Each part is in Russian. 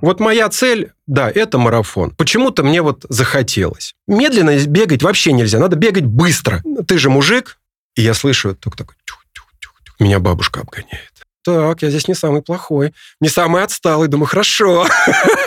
Вот моя цель, да, это марафон. Почему-то мне вот захотелось. Медленно бегать вообще нельзя, надо бегать быстро. Ты же мужик, и я слышу только такой, тюх, тюх, тюх, тюх. меня бабушка обгоняет. Так, я здесь не самый плохой, не самый отсталый, думаю, хорошо.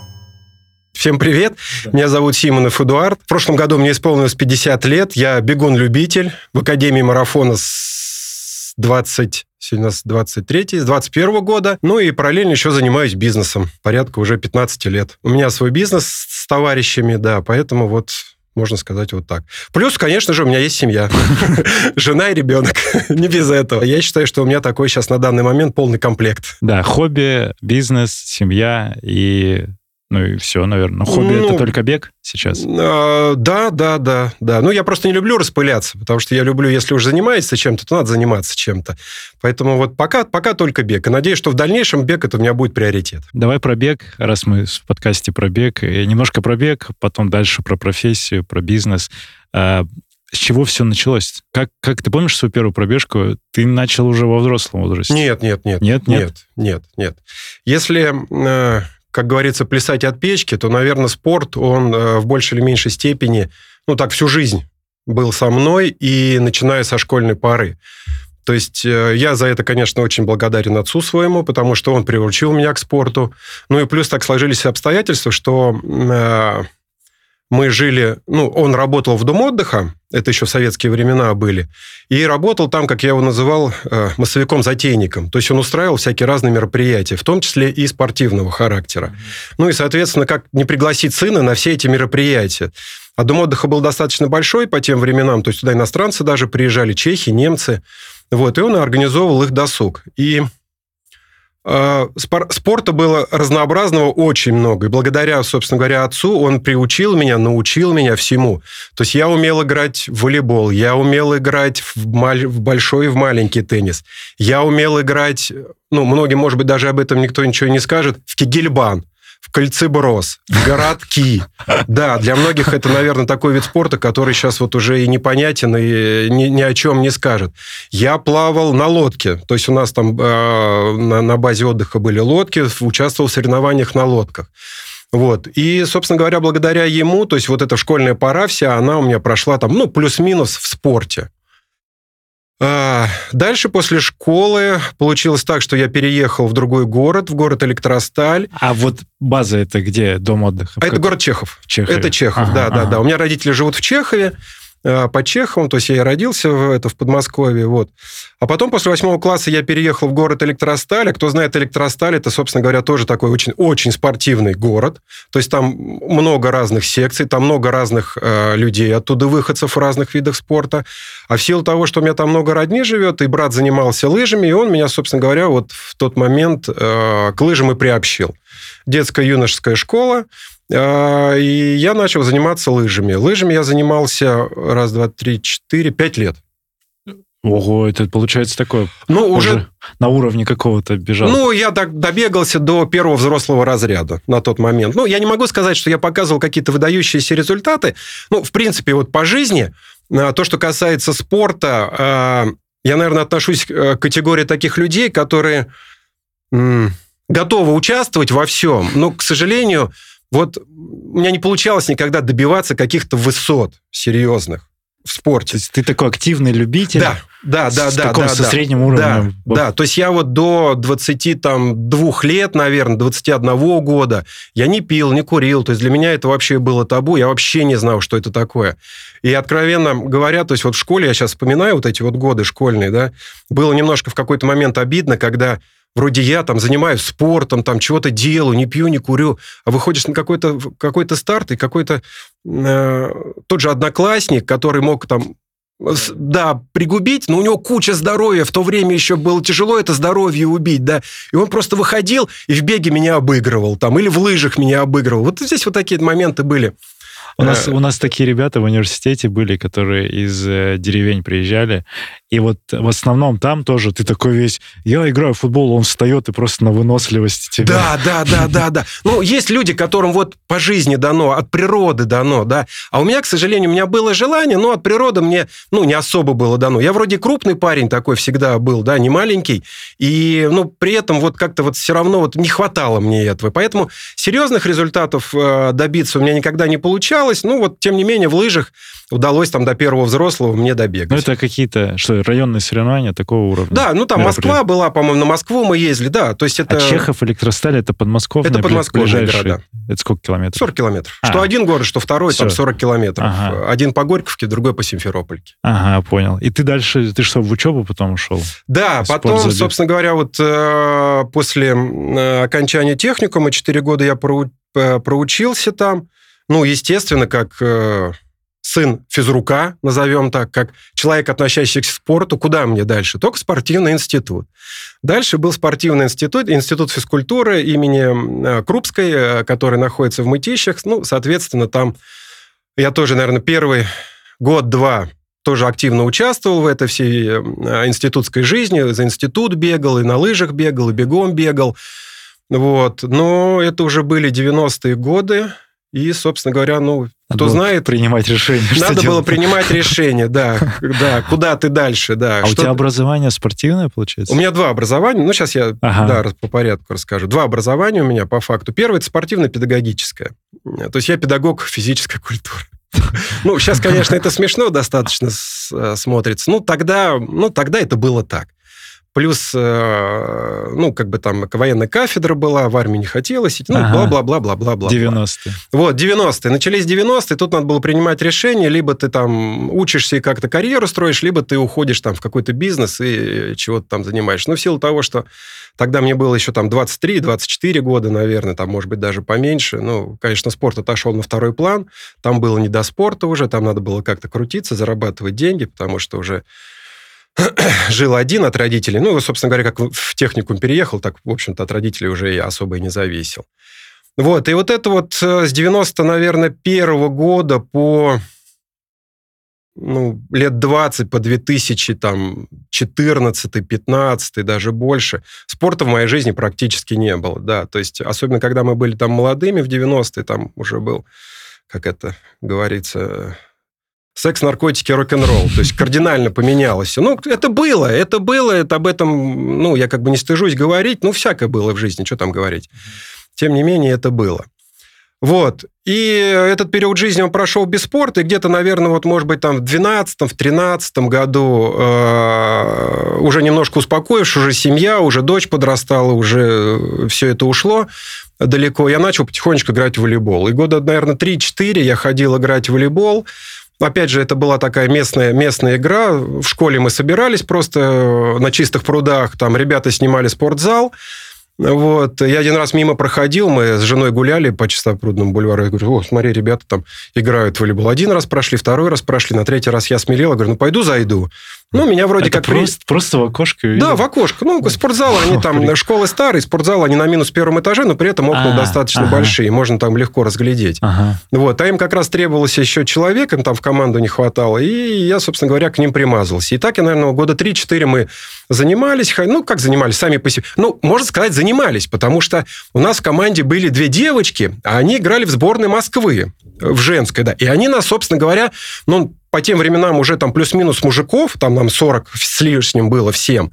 Всем привет, да. меня зовут Симонов Эдуард. В прошлом году мне исполнилось 50 лет, я бегун-любитель в Академии марафона с 20 сегодня у нас 23 с 21 года. Ну и параллельно еще занимаюсь бизнесом. Порядка уже 15 лет. У меня свой бизнес с товарищами, да, поэтому вот можно сказать вот так. Плюс, конечно же, у меня есть семья. Жена и ребенок. Не без этого. Я считаю, что у меня такой сейчас на данный момент полный комплект. Да, хобби, бизнес, семья и ну и все, наверное. Но хобби ну, это только бег сейчас? Э, да, да, да, да. Ну, я просто не люблю распыляться, потому что я люблю, если уже занимаешься чем-то, то надо заниматься чем-то. Поэтому вот пока, пока только бег. И надеюсь, что в дальнейшем бег это у меня будет приоритет. Давай про бег, раз мы в подкасте про бег. И немножко про бег, потом дальше про профессию, про бизнес. А, с чего все началось? Как, как ты помнишь свою первую пробежку? Ты начал уже во взрослом возрасте? Нет, нет, нет. Нет, нет? Нет, нет, нет. Если э, как говорится, плясать от печки, то, наверное, спорт, он э, в большей или меньшей степени, ну так, всю жизнь был со мной, и начиная со школьной поры. То есть э, я за это, конечно, очень благодарен отцу своему, потому что он приучил меня к спорту. Ну и плюс так сложились обстоятельства, что э, мы жили, ну, он работал в Дом отдыха, это еще в советские времена были, и работал там, как я его называл, э, массовиком-затейником. То есть он устраивал всякие разные мероприятия, в том числе и спортивного характера. Ну и, соответственно, как не пригласить сына на все эти мероприятия. А Дом отдыха был достаточно большой по тем временам, то есть туда иностранцы даже приезжали, чехи, немцы. Вот, и он организовывал их досуг. И спорта было разнообразного очень много. И благодаря, собственно говоря, отцу он приучил меня, научил меня всему. То есть я умел играть в волейбол, я умел играть в, маль... в большой и в маленький теннис. Я умел играть, ну, многим, может быть, даже об этом никто ничего не скажет, в кегельбан в кольцеброс, в городки. Да, для многих это, наверное, такой вид спорта, который сейчас вот уже и непонятен, и ни, ни о чем не скажет. Я плавал на лодке, то есть у нас там э, на, на базе отдыха были лодки, участвовал в соревнованиях на лодках. Вот. И, собственно говоря, благодаря ему, то есть вот эта школьная пора вся, она у меня прошла там, ну, плюс-минус в спорте. А, дальше после школы получилось так, что я переехал в другой город, в город Электросталь. А вот база это где? Дом отдыха? А это город Чехов. Чехове. Это Чехов, ага, да, ага. да, да. У меня родители живут в Чехове. Э, по Чеховым, то есть я и родился в, это, в Подмосковье, вот. А потом после восьмого класса я переехал в город Электросталь. А кто знает Электросталь, это, собственно говоря, тоже такой очень, очень спортивный город. То есть там много разных секций, там много разных э, людей, оттуда выходцев в разных видах спорта. А в силу того, что у меня там много родни живет, и брат занимался лыжами, и он меня, собственно говоря, вот в тот момент э, к лыжам и приобщил. Детская юношеская школа, и я начал заниматься лыжами. Лыжами я занимался раз, два, три, четыре, пять лет. Ого, это получается такое. Ну, уже на уровне какого-то бежал. Ну, я так добегался до первого взрослого разряда на тот момент. Ну, я не могу сказать, что я показывал какие-то выдающиеся результаты. Ну, в принципе, вот по жизни, а, то, что касается спорта, а, я, наверное, отношусь к категории таких людей, которые готовы участвовать во всем, но, к сожалению, вот у меня не получалось никогда добиваться каких-то высот серьезных в спорте. То есть ты такой активный любитель? Да, да, да, с да. Таком, да, со да, средним уровнем. Да, да, то есть я вот до 22 лет, наверное, 21 года я не пил, не курил, то есть для меня это вообще было табу, я вообще не знал, что это такое. И откровенно говоря, то есть вот в школе, я сейчас вспоминаю вот эти вот годы школьные, да, было немножко в какой-то момент обидно, когда вроде я там занимаюсь спортом, там чего-то делаю, не пью, не курю, а выходишь на какой-то какой старт, и какой-то э, тот же одноклассник, который мог там да, пригубить, но у него куча здоровья, в то время еще было тяжело это здоровье убить, да, и он просто выходил и в беге меня обыгрывал, там, или в лыжах меня обыгрывал. Вот здесь вот такие моменты были. У нас, у нас такие ребята в университете были, которые из э, деревень приезжали, и вот в основном там тоже ты такой весь, я играю в футбол, он встает и просто на выносливости тебя. Да, да, да, да, да. Ну, есть люди, которым вот по жизни дано, от природы дано, да. А у меня, к сожалению, у меня было желание, но от природы мне, ну, не особо было дано. Я вроде крупный парень такой всегда был, да, не маленький, и, ну, при этом вот как-то вот все равно вот не хватало мне этого. Поэтому серьезных результатов э, добиться у меня никогда не получалось. Ну, вот, тем не менее, в лыжах удалось там до первого взрослого мне добегать. Ну, это какие-то, что, районные соревнования такого уровня? Да, ну, там Москва была, по-моему, на Москву мы ездили, да, то есть это... А Чехов, Электросталь, это подмосковные? Это подмосковные города. Это сколько километров? 40 километров. А. Что один город, что второй, Все. там 40 километров. Ага. Один по Горьковке, другой по Симферопольке. Ага, понял. И ты дальше, ты что, в учебу потом ушел? Да, потом, забит. собственно говоря, вот э, после э, окончания техникума 4 года я э, проучился там. Ну, естественно, как сын физрука, назовем так, как человек, относящийся к спорту, куда мне дальше? Только спортивный институт. Дальше был спортивный институт, институт физкультуры имени э, Крупской, э, который находится в Мытищах. Ну, соответственно, там я тоже, наверное, первый год-два тоже активно участвовал в этой всей э, институтской жизни, за институт бегал, и на лыжах бегал, и бегом бегал. Вот. Но это уже были 90-е годы, и, собственно говоря, ну, надо кто знает... принимать решение. Надо было принимать решение, да, да, куда ты дальше, да. А у тебя образование спортивное, получается? У меня два образования, ну, сейчас я, да, по порядку расскажу. Два образования у меня, по факту. Первое – это спортивно-педагогическое. То есть я педагог физической культуры. Ну, сейчас, конечно, это смешно достаточно э, смотрится. Ну, тогда, ну, тогда это было так. Плюс, э, ну, как бы там военная кафедра была, в армии не хотелось идти, ну, ага. бла-бла-бла-бла-бла-бла. 90-е. Вот, 90-е. Начались 90-е, тут надо было принимать решение, либо ты там учишься и как-то карьеру строишь, либо ты уходишь там в какой-то бизнес и чего-то там занимаешься. Ну, в силу того, что тогда мне было еще там 23-24 года, наверное, там, может быть, даже поменьше. Ну, конечно, спорт отошел на второй план, там было не до спорта уже, там надо было как-то крутиться, зарабатывать деньги, потому что уже жил один от родителей. Ну, собственно говоря, как в техникум переехал, так, в общем-то, от родителей уже и особо и не зависел. Вот, и вот это вот э, с 90, наверное, первого года по ну, лет 20 по 2000, там, 14 15 даже больше, спорта в моей жизни практически не было, да, то есть, особенно когда мы были там молодыми в 90-е, там уже был, как это говорится, секс, наркотики, рок-н-ролл. То есть кардинально поменялось. Ну, это было, это было, это об этом, ну, я как бы не стыжусь говорить, ну, всякое было в жизни, что там говорить. Тем не менее, это было. Вот. И этот период жизни он прошел без спорта, и где-то, наверное, вот, может быть, там в 12 в 13 году э, уже немножко успокоившись, уже семья, уже дочь подрастала, уже все это ушло далеко, я начал потихонечку играть в волейбол. И года, наверное, 3-4 я ходил играть в волейбол, Опять же, это была такая местная, местная игра. В школе мы собирались просто на чистых прудах. Там ребята снимали спортзал. Вот. Я один раз мимо проходил, мы с женой гуляли по Чистопрудному бульвару. Я говорю, о, смотри, ребята там играют в волейбол. Один раз прошли, второй раз прошли, на третий раз я смелел. Я говорю, ну, пойду зайду. Ну, меня вроде Это как... Просто, при... просто в окошко видел? Да, в окошко. Ну, спортзалы, они там, школы старые, спортзалы, они на минус первом этаже, но при этом окна а, достаточно ага. большие, можно там легко разглядеть. Ага. Вот, а им как раз требовалось еще человек, им там в команду не хватало, и я, собственно говоря, к ним примазался. И так я, наверное, года 3-4 мы занимались, ну, как занимались, сами по себе. Ну, можно сказать, занимались, потому что у нас в команде были две девочки, а они играли в сборной Москвы, в женской, да. И они нас, собственно говоря, ну, по тем временам уже там плюс-минус мужиков, там нам 40 с лишним было всем,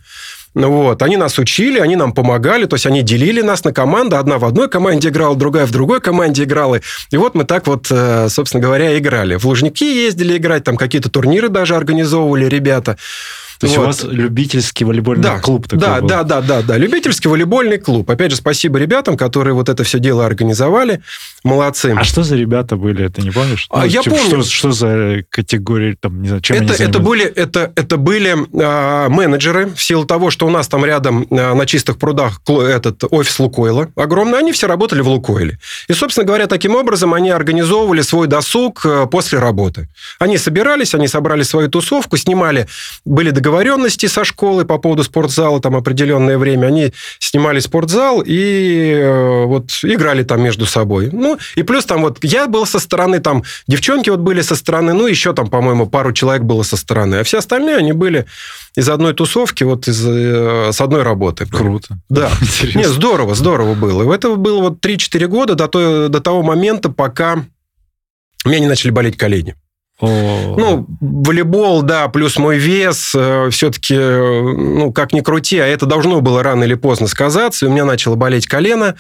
вот, они нас учили, они нам помогали, то есть они делили нас на команды, одна в одной команде играла, другая в другой команде играла, и вот мы так вот, э, собственно говоря, играли. В Лужники ездили играть, там какие-то турниры даже организовывали ребята. То есть вот. у вас любительский волейбольный да, клуб такой да, был? Да, да, да, да. Любительский волейбольный клуб. Опять же, спасибо ребятам, которые вот это все дело организовали. Молодцы. А что за ребята были, ты не помнишь? А, ну, я типа, помню. Что, что за категории, там, не знаю, чем это, они это были, это, это были э, менеджеры, в силу того, что у нас там рядом э, на чистых прудах этот офис Лукойла огромный, они все работали в Лукойле. И, собственно говоря, таким образом они организовывали свой досуг э, после работы. Они собирались, они собрали свою тусовку, снимали, были договоренности договоренности со школой по поводу спортзала, там определенное время. Они снимали спортзал и э, вот играли там между собой. Ну, и плюс там вот я был со стороны, там девчонки вот были со стороны, ну, еще там, по-моему, пару человек было со стороны. А все остальные, они были из одной тусовки, вот из, э, с одной работы. Круто. Да. Интересно. Не, здорово, здорово было. И это было вот 3-4 года до, той, до того момента, пока у меня не начали болеть колени. Ну, волейбол, да, плюс мой вес, э, все-таки, э, ну, как ни крути, а это должно было рано или поздно сказаться, и у меня начало болеть колено,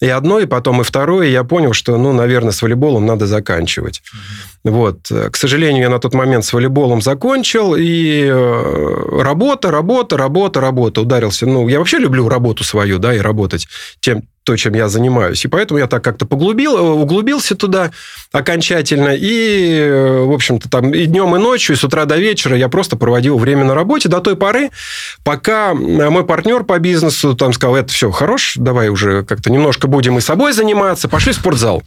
и одно, и потом и второе, я понял, что, ну, наверное, с волейболом надо заканчивать. Mm-hmm. Вот. К сожалению, я на тот момент с волейболом закончил, и э, работа, работа, работа, работа, ударился. Ну, я вообще люблю работу свою, да, и работать тем, то, чем я занимаюсь. И поэтому я так как-то поглубил, углубился туда окончательно. И, в общем-то, там и днем, и ночью, и с утра до вечера я просто проводил время на работе до той поры, пока мой партнер по бизнесу там сказал, это все, хорош, давай уже как-то немножко будем и собой заниматься, пошли в спортзал.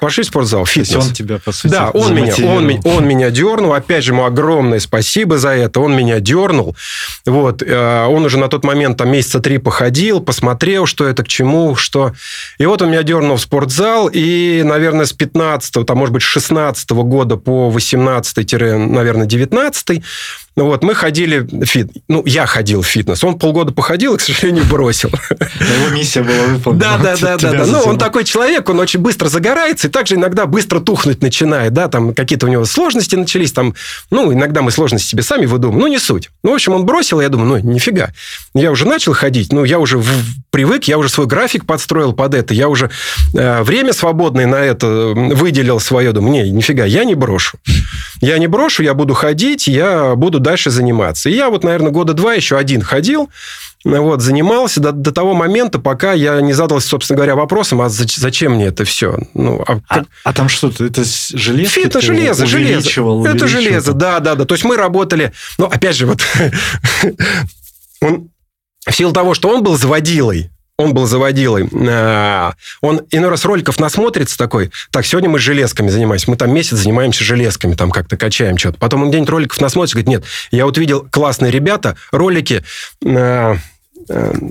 Пошли в спортзал, фитнес. То есть он тебя, по сути, Да, он меня, он, он меня дернул. Опять же, ему огромное спасибо за это. Он меня дернул. Вот. Э, он уже на тот момент там месяца три походил, посмотрел, что это к чему, что... И вот он меня дернул в спортзал. И, наверное, с 15 там, может быть, с 16 года по 18 наверное, 19 ну вот, мы ходили в фит... Ну, я ходил в фитнес. Он полгода походил и, к сожалению, бросил. его миссия была выполнена. Да, да, да, да. да. Ну, он такой человек, он очень быстро загорается и также иногда быстро тухнуть начинает. Да, там какие-то у него сложности начались. Там, ну, иногда мы сложности себе сами выдумываем. Ну, не суть. Ну, в общем, он бросил, я думаю, ну, нифига. Я уже начал ходить, ну, я уже в... привык, я уже свой график подстроил под это, я уже э, время свободное на это выделил свое. Думаю, не, нифига, я не брошу. Я не брошу, я буду ходить, я буду дальше заниматься. И я вот, наверное, года два еще один ходил, вот, занимался до, до того момента, пока я не задался, собственно говоря, вопросом, а зачем мне это все? Ну, а, а, а там что-то? Это железо? Это железо, железо. Это железо, да, да, да. То есть мы работали... Ну, опять же, вот... он, в силу того, что он был заводилой, он был заводилой. А, он иной раз роликов насмотрится такой, так, сегодня мы железками занимаемся. Мы там месяц занимаемся железками, там как-то качаем что-то. Потом он где-нибудь роликов насмотрится, говорит, нет, я вот видел классные ребята, ролики а,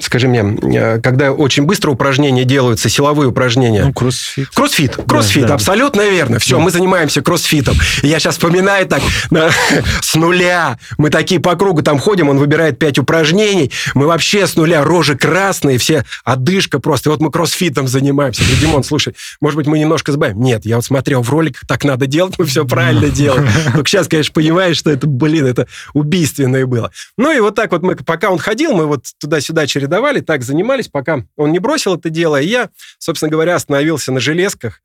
скажи мне, э, когда очень быстро упражнения делаются, силовые упражнения. Ну, кроссфит. Кроссфит, кроссфит, да, да. абсолютно верно. Все, да. мы занимаемся кроссфитом. И я сейчас вспоминаю так, с нуля. Мы такие по кругу там ходим, он выбирает пять упражнений. Мы вообще с нуля, рожи красные, все одышка просто. И вот мы кроссфитом занимаемся. Говорю, Димон, слушай, может быть, мы немножко забавим? Нет, я вот смотрел в роликах, так надо делать, мы все правильно делаем. Только сейчас, конечно, понимаешь, что это, блин, это убийственное было. Ну и вот так вот мы, пока он ходил, мы вот туда туда-сюда чередовали, так занимались, пока он не бросил это дело. И я, собственно говоря, остановился на железках.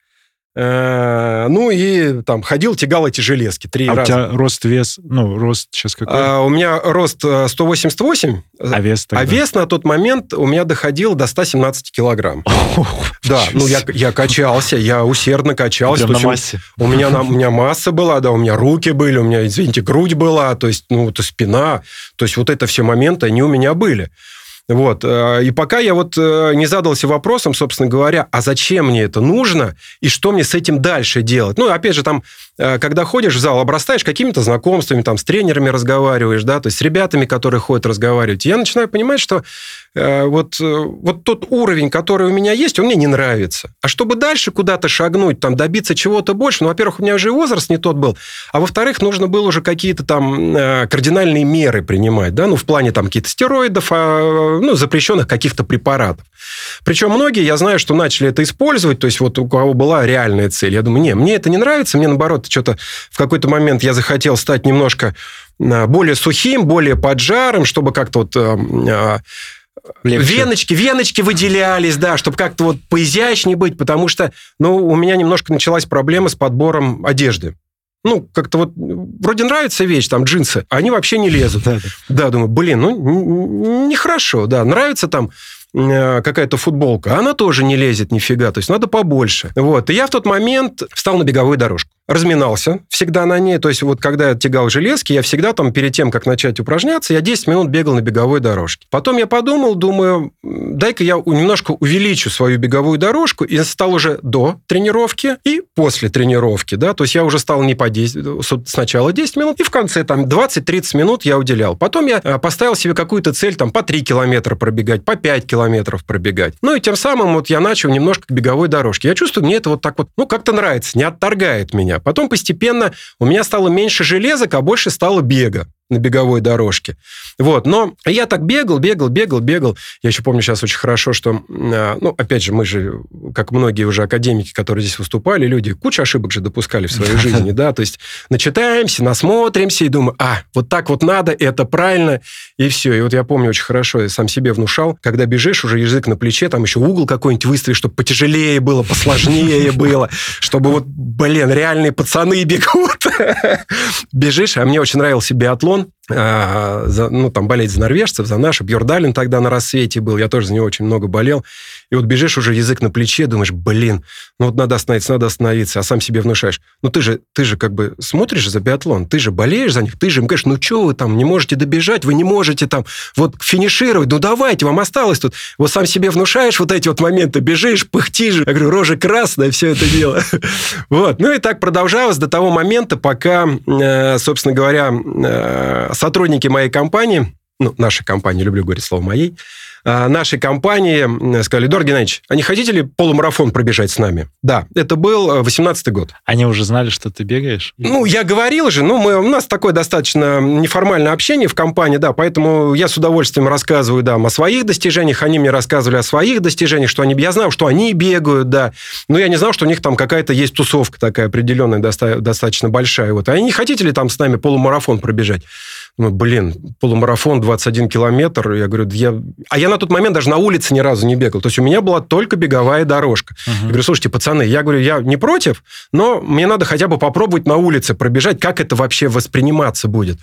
Э, ну и там ходил, тягал эти железки три а раза. у тебя рост, вес, ну, рост сейчас какой? А, у меня рост 188. Э, а вес тогда? А вес на тот момент у меня доходил до 117 килограмм. да, ну я, я качался, я усердно качался. Прям на массе. У меня, на, у меня масса была, да, у меня руки были, у меня, извините, грудь была, то есть, ну, то спина, то есть вот это все моменты, они у меня были. Вот. Э, и пока я вот э, не задался вопросом, собственно говоря, а зачем мне это нужно и что мне с этим дальше делать? Ну, опять же, там, э, когда ходишь в зал, обрастаешь какими-то знакомствами, там, с тренерами разговариваешь, да, то есть с ребятами, которые ходят разговаривать. я начинаю понимать, что вот, вот тот уровень, который у меня есть, он мне не нравится. А чтобы дальше куда-то шагнуть, там, добиться чего-то больше, ну, во-первых, у меня уже возраст не тот был, а во-вторых, нужно было уже какие-то там кардинальные меры принимать, да, ну, в плане там каких-то стероидов, а, ну, запрещенных каких-то препаратов. Причем многие, я знаю, что начали это использовать, то есть вот у кого была реальная цель. Я думаю, не, мне это не нравится, мне наоборот, что-то в какой-то момент я захотел стать немножко более сухим, более поджарым, чтобы как-то вот а, Легче. Веночки, веночки выделялись, да, чтобы как-то вот поизящнее быть, потому что, ну, у меня немножко началась проблема с подбором одежды ну, как-то вот вроде нравится вещь, там, джинсы, а они вообще не лезут. Да, думаю, блин, ну, нехорошо, да, нравится там э, какая-то футболка, она тоже не лезет нифига, то есть надо побольше. Вот, и я в тот момент встал на беговую дорожку. Разминался всегда на ней. То есть вот когда я тягал железки, я всегда там перед тем, как начать упражняться, я 10 минут бегал на беговой дорожке. Потом я подумал, думаю, дай-ка я немножко увеличу свою беговую дорожку и стал уже до тренировки и после тренировки, да, то есть я уже стал не по 10, сначала 10 минут, и в конце там 20-30 минут я уделял. Потом я э, поставил себе какую-то цель там по 3 километра пробегать, по 5 километров пробегать. Ну и тем самым вот я начал немножко к беговой дорожке. Я чувствую, мне это вот так вот, ну, как-то нравится, не отторгает меня. Потом постепенно у меня стало меньше железок, а больше стало бега на беговой дорожке. Вот, но я так бегал, бегал, бегал, бегал. Я еще помню сейчас очень хорошо, что, а, ну, опять же, мы же, как многие уже академики, которые здесь выступали, люди кучу ошибок же допускали в своей жизни, да, то есть начитаемся, насмотримся и думаем, а, вот так вот надо, это правильно, и все. И вот я помню очень хорошо, я сам себе внушал, когда бежишь, уже язык на плече, там еще угол какой-нибудь выставить, чтобы потяжелее было, посложнее было, чтобы вот, блин, реальные пацаны бегут. Бежишь, а мне очень нравился биатлон, down а, за, ну, там, болеть за норвежцев, за наши. Бьордалин тогда на рассвете был, я тоже за него очень много болел. И вот бежишь уже язык на плече, думаешь, блин, ну вот надо остановиться, надо остановиться, а сам себе внушаешь. Ну ты же, ты же как бы смотришь за биатлон, ты же болеешь за них, ты же им говоришь, ну что вы там, не можете добежать, вы не можете там вот финишировать, ну давайте, вам осталось тут. Вот сам себе внушаешь вот эти вот моменты, бежишь, пыхтишь, я говорю, рожа красная, все это дело. Вот, ну и так продолжалось до того момента, пока, э, собственно говоря, э, сотрудники моей компании, ну, нашей компании, люблю говорить слово «моей», а, нашей компании сказали, Эдуард Геннадьевич, а не хотите ли полумарафон пробежать с нами? Да, это был 18 э, год. Они уже знали, что ты бегаешь? Ну, я говорил же, ну, мы, у нас такое достаточно неформальное общение в компании, да, поэтому я с удовольствием рассказываю, да, о своих достижениях, они мне рассказывали о своих достижениях, что они, я знал, что они бегают, да, но я не знал, что у них там какая-то есть тусовка такая определенная, достаточно большая, вот. А не хотите ли там с нами полумарафон пробежать? Ну, блин, полумарафон 21 километр. Я говорю, я... А я на тот момент даже на улице ни разу не бегал. То есть у меня была только беговая дорожка. Uh-huh. Я говорю, слушайте, пацаны, я говорю, я не против, но мне надо хотя бы попробовать на улице пробежать, как это вообще восприниматься будет.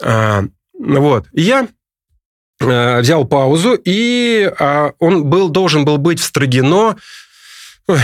А, вот. И я а, взял паузу, и а, он был, должен был быть в Строгино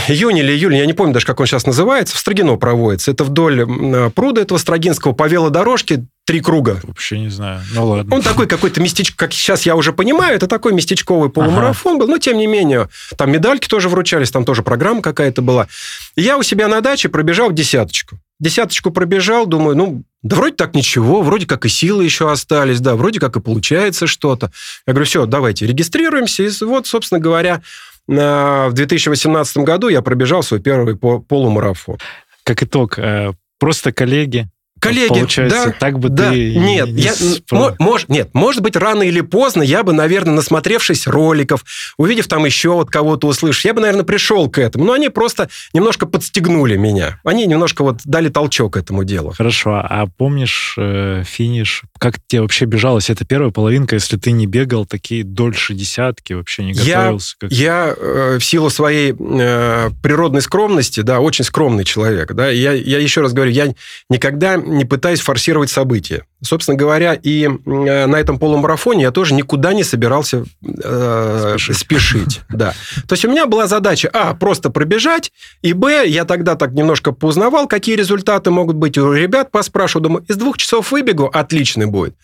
июнь или июль, я не помню даже, как он сейчас называется, в Строгино проводится. Это вдоль пруда этого Строгинского по велодорожке три круга. Вообще не знаю. Ну ладно. Он такой какой-то местечко, как сейчас я уже понимаю, это такой местечковый полумарафон ага. был, но тем не менее, там медальки тоже вручались, там тоже программа какая-то была. И я у себя на даче пробежал десяточку. Десяточку пробежал, думаю, ну, да вроде так ничего, вроде как и силы еще остались, да, вроде как и получается что-то. Я говорю, все, давайте регистрируемся. И вот, собственно говоря, в 2018 году я пробежал свой первый полумарафон. Как итог, э, просто коллеги Коллеги, Получается, да, так бы да, ты нет, не я, спро... мож, нет, может быть, рано или поздно я бы, наверное, насмотревшись роликов, увидев там еще вот кого-то услышать, я бы, наверное, пришел к этому. Но они просто немножко подстегнули меня. Они немножко вот дали толчок этому делу. Хорошо, а помнишь э, финиш? Как тебе вообще бежалось? Это первая половинка, если ты не бегал такие дольше десятки, вообще не готовился? Я, как... я э, в силу своей э, природной скромности, да, очень скромный человек, да, я, я еще раз говорю, я никогда не пытаюсь форсировать события. Собственно говоря, и э, на этом полумарафоне я тоже никуда не собирался э, спешить. спешить. Да. То есть у меня была задача, а, просто пробежать, и, б, я тогда так немножко поузнавал, какие результаты могут быть у ребят, поспрашивал, думаю, из двух часов выбегу, отличный будет.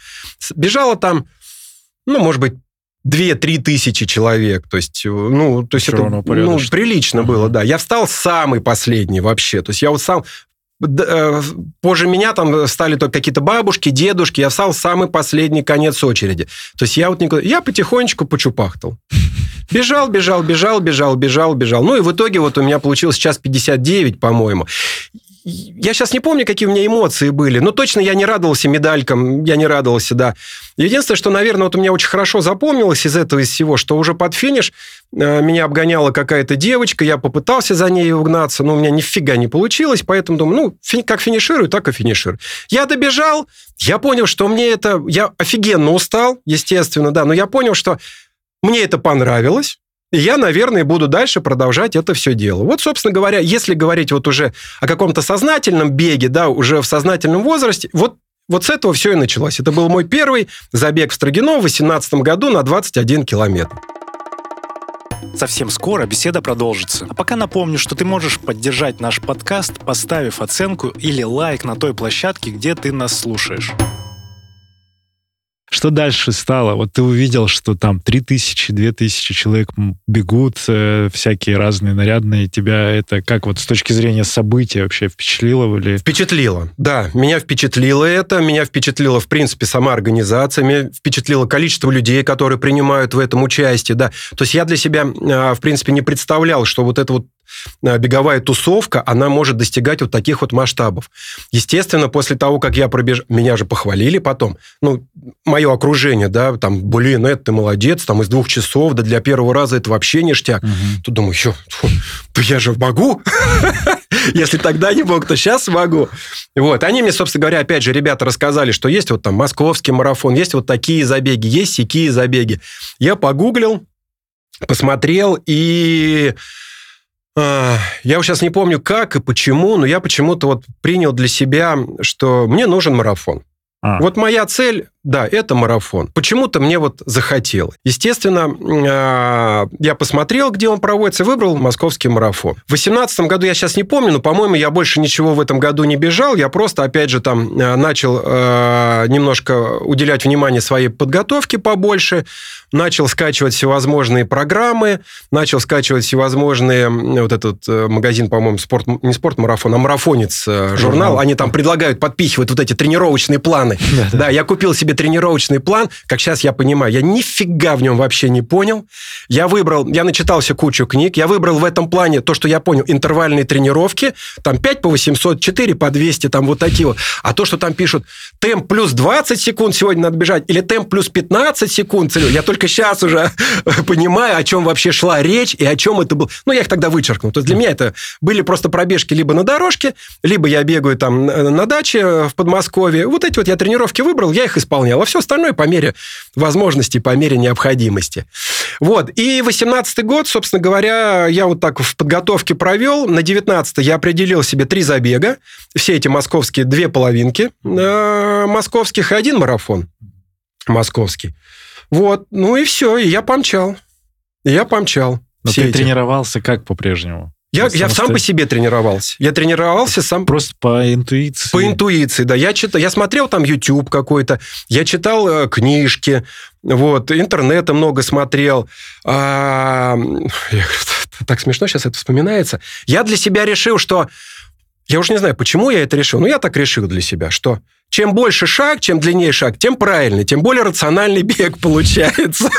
Бежало там, ну, может быть, две-три тысячи человек. То есть, э, ну, то есть это ну, прилично uh-huh. было, да. Я встал самый последний вообще. То есть я вот сам позже меня там стали только какие-то бабушки, дедушки, я встал в самый последний конец очереди. То есть я вот никуда... Я потихонечку почупахтал. Бежал, бежал, бежал, бежал, бежал, бежал. Ну и в итоге вот у меня получилось час 59, по-моему я сейчас не помню, какие у меня эмоции были, но точно я не радовался медалькам, я не радовался, да. Единственное, что, наверное, вот у меня очень хорошо запомнилось из этого, из всего, что уже под финиш э, меня обгоняла какая-то девочка, я попытался за ней угнаться, но у меня нифига не получилось, поэтому думаю, ну, фи- как финиширую, так и финиширую. Я добежал, я понял, что мне это... Я офигенно устал, естественно, да, но я понял, что мне это понравилось, я, наверное, буду дальше продолжать это все дело. Вот, собственно говоря, если говорить вот уже о каком-то сознательном беге, да, уже в сознательном возрасте, вот вот с этого все и началось. Это был мой первый забег в Строгино в 2018 году на 21 километр. Совсем скоро беседа продолжится. А пока напомню, что ты можешь поддержать наш подкаст, поставив оценку или лайк на той площадке, где ты нас слушаешь. Что дальше стало? Вот ты увидел, что там 3000, 2000 человек бегут, э, всякие разные нарядные. Тебя это как вот с точки зрения события вообще впечатлило? Или... Впечатлило, да. Меня впечатлило это. Меня впечатлила, в принципе, сама организация. Меня впечатлило количество людей, которые принимают в этом участие, да. То есть я для себя, а, в принципе, не представлял, что вот это вот беговая тусовка, она может достигать вот таких вот масштабов. Естественно, после того, как я пробежал, меня же похвалили потом, ну, мое окружение, да, там, блин, это ты молодец, там, из двух часов, да для первого раза это вообще ништяк. Угу. Тут думаю, еще, да я же могу. Если тогда не мог, то сейчас могу. Вот. Они мне, собственно говоря, опять же, ребята рассказали, что есть вот там московский марафон, есть вот такие забеги, есть такие забеги. Я погуглил, посмотрел, и я сейчас не помню, как и почему, но я почему-то вот принял для себя, что мне нужен марафон. А. Вот моя цель да, это марафон. Почему-то мне вот захотелось. Естественно, а, я посмотрел, где он проводится, выбрал московский марафон. В 2018 году я сейчас не помню, но, по-моему, я больше ничего в этом году не бежал. Я просто, опять же, там а, начал а, немножко уделять внимание своей подготовке побольше, начал скачивать всевозможные программы, начал скачивать всевозможные... Вот этот э, магазин, по-моему, спорт, не спорт-марафон, а марафонец э, журнал. Они там предлагают, подпихивать вот эти тренировочные планы. Да, я купил себе тренировочный план, как сейчас я понимаю, я нифига в нем вообще не понял. Я выбрал, я начитался кучу книг, я выбрал в этом плане то, что я понял, интервальные тренировки, там 5 по 800, 4 по 200, там вот такие вот. А то, что там пишут, темп плюс 20 секунд сегодня надо бежать, или темп плюс 15 секунд, я только сейчас уже понимаю, о чем вообще шла речь и о чем это было. Ну, я их тогда вычеркнул. То есть для меня это были просто пробежки либо на дорожке, либо я бегаю там на даче в Подмосковье. Вот эти вот я тренировки выбрал, я их исполнял выполнял, а все остальное по мере возможности, по мере необходимости. Вот. И 18 год, собственно говоря, я вот так в подготовке провел. На 19 я определил себе три забега. Все эти московские, две половинки э, московских и один марафон московский. Вот. Ну и все, и я помчал. Я помчал. Но ты эти. тренировался как по-прежнему? Я, я сам по себе тренировался. Я тренировался сам... Просто по интуиции? По интуиции, да. Я, читал, я смотрел там YouTube какой-то, я читал э, книжки, вот, интернета много смотрел. А, я, так смешно сейчас это вспоминается. Я для себя решил, что... Я уже не знаю, почему я это решил, но я так решил для себя, что чем больше шаг, чем длиннее шаг, тем правильный, тем более рациональный бег получается.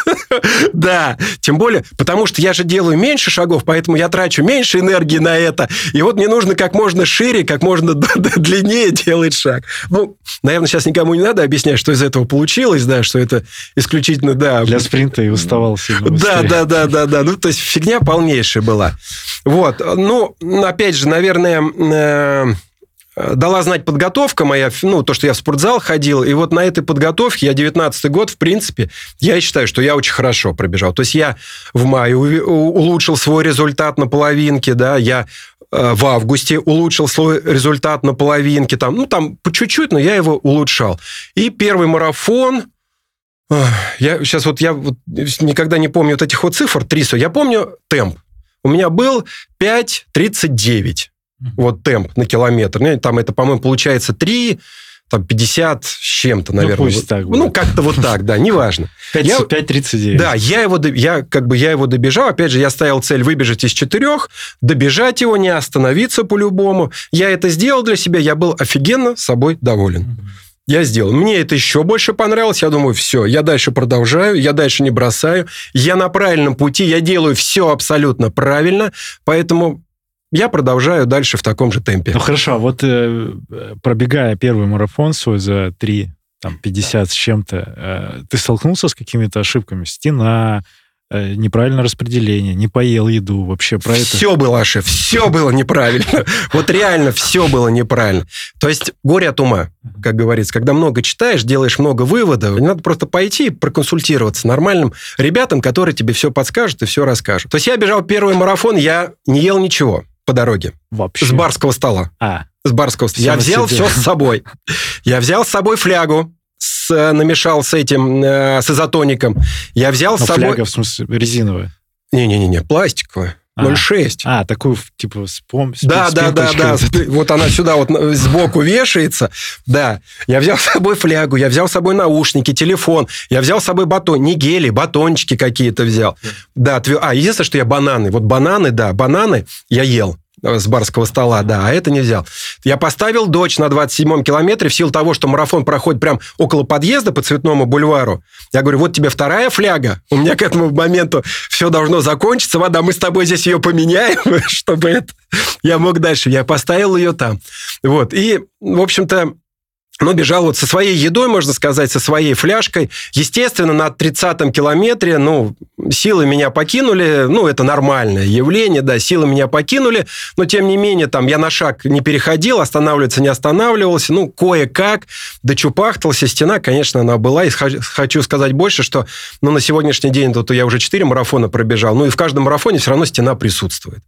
Да, тем более, потому что я же делаю меньше шагов, поэтому я трачу меньше энергии на это. И вот мне нужно как можно шире, как можно длиннее делать шаг. Ну, наверное, сейчас никому не надо объяснять, что из этого получилось, да, что это исключительно, да. Для спринта и уставал сильно Да, да, да, да, да. Ну, то есть фигня полнейшая была. Вот. Ну, опять же, наверное, э, дала знать подготовка моя, ну, то, что я в спортзал ходил, и вот на этой подготовке я 19 год, в принципе, я считаю, что я очень хорошо пробежал. То есть я в мае улучшил свой результат на половинке, да, я э, в августе улучшил свой результат на половинке, там, ну, там по чуть-чуть, но я его улучшал. И первый марафон, я сейчас вот, я вот никогда не помню вот этих вот цифр, 300, я помню темп. У меня был 5.39 вот темп на километр. Там это, по-моему, получается 3, там 50 с чем-то, ну, наверное. Ну, пусть так будет. Ну, как-то вот так, да, неважно. 5.39. Да, я его, я, как бы, я его добежал. Опять же, я ставил цель выбежать из четырех, добежать его, не остановиться по-любому. Я это сделал для себя, я был офигенно собой доволен. Я сделал. Мне это еще больше понравилось. Я думаю, все, я дальше продолжаю, я дальше не бросаю. Я на правильном пути, я делаю все абсолютно правильно. Поэтому я продолжаю дальше в таком же темпе. Ну хорошо, а вот э, пробегая первый марафон свой за 3, там, 50 с чем-то, э, ты столкнулся с какими-то ошибками? Стена, э, неправильное распределение, не поел еду, вообще про это? Все было ошибка, все было неправильно. Вот реально все было неправильно. То есть горе от ума, как говорится. Когда много читаешь, делаешь много выводов, надо просто пойти и проконсультироваться нормальным ребятам, которые тебе все подскажут и все расскажут. То есть я бежал первый марафон, я не ел ничего по дороге. Вообще. С барского стола. А. С барского стола. Я взял себе. все с собой. Я взял с собой флягу, с, э, намешал с этим, э, с изотоником. Я взял Но с собой... фляга, в смысле, резиновая? Не-не-не, пластиковая. 0,6. А, а, такую, типа, с, пом... Да, с да, да, да. Вот она сюда вот сбоку вешается. Да. Я взял с собой флягу, я взял с собой наушники, телефон, я взял с собой батон, не гели, батончики какие-то взял. Да, а, единственное, что я бананы. Вот бананы, да, бананы я ел. С барского стола, да, а это не взял. Я поставил дочь на 27-м километре в силу того, что марафон проходит прям около подъезда по Цветному бульвару. Я говорю, вот тебе вторая фляга, у меня к этому моменту все должно закончиться, вода, мы с тобой здесь ее поменяем, чтобы это... я мог дальше. Я поставил ее там. Вот, и, в общем-то, но бежал вот со своей едой, можно сказать, со своей фляжкой. Естественно, на 30-м километре, ну, силы меня покинули, ну, это нормальное явление, да, силы меня покинули, но, тем не менее, там, я на шаг не переходил, останавливаться не останавливался, ну, кое-как дочупахтался, стена, конечно, она была, и хочу сказать больше, что, ну, на сегодняшний день, тут я уже 4 марафона пробежал, ну, и в каждом марафоне все равно стена присутствует.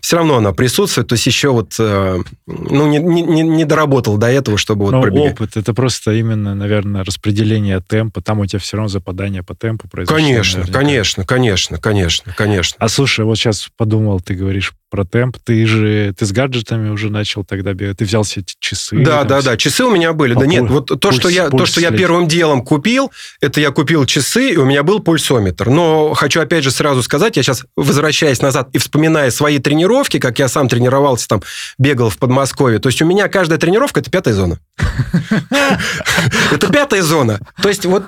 Все равно она присутствует, то есть еще вот, э, ну, не, не, не доработал до этого, чтобы вот но пробегать опыт. Это просто именно, наверное, распределение темпа. Там у тебя все равно западание по темпу произошло. Конечно, наверняка. конечно, конечно, конечно, конечно. А слушай, вот сейчас подумал, ты говоришь про темп. Ты же ты с гаджетами уже начал тогда бегать. Ты взял все эти часы. Да, там, да, да. Часы у меня были. А да нет, вот то, пульс, что я, то, что я первым делом купил, это я купил часы, и у меня был пульсометр. Но хочу опять же сразу сказать, я сейчас возвращаясь назад и вспоминая свои тренировки, как я сам тренировался, там, бегал в Подмосковье. То есть у меня каждая тренировка – это пятая зона. Это пятая зона. То есть вот,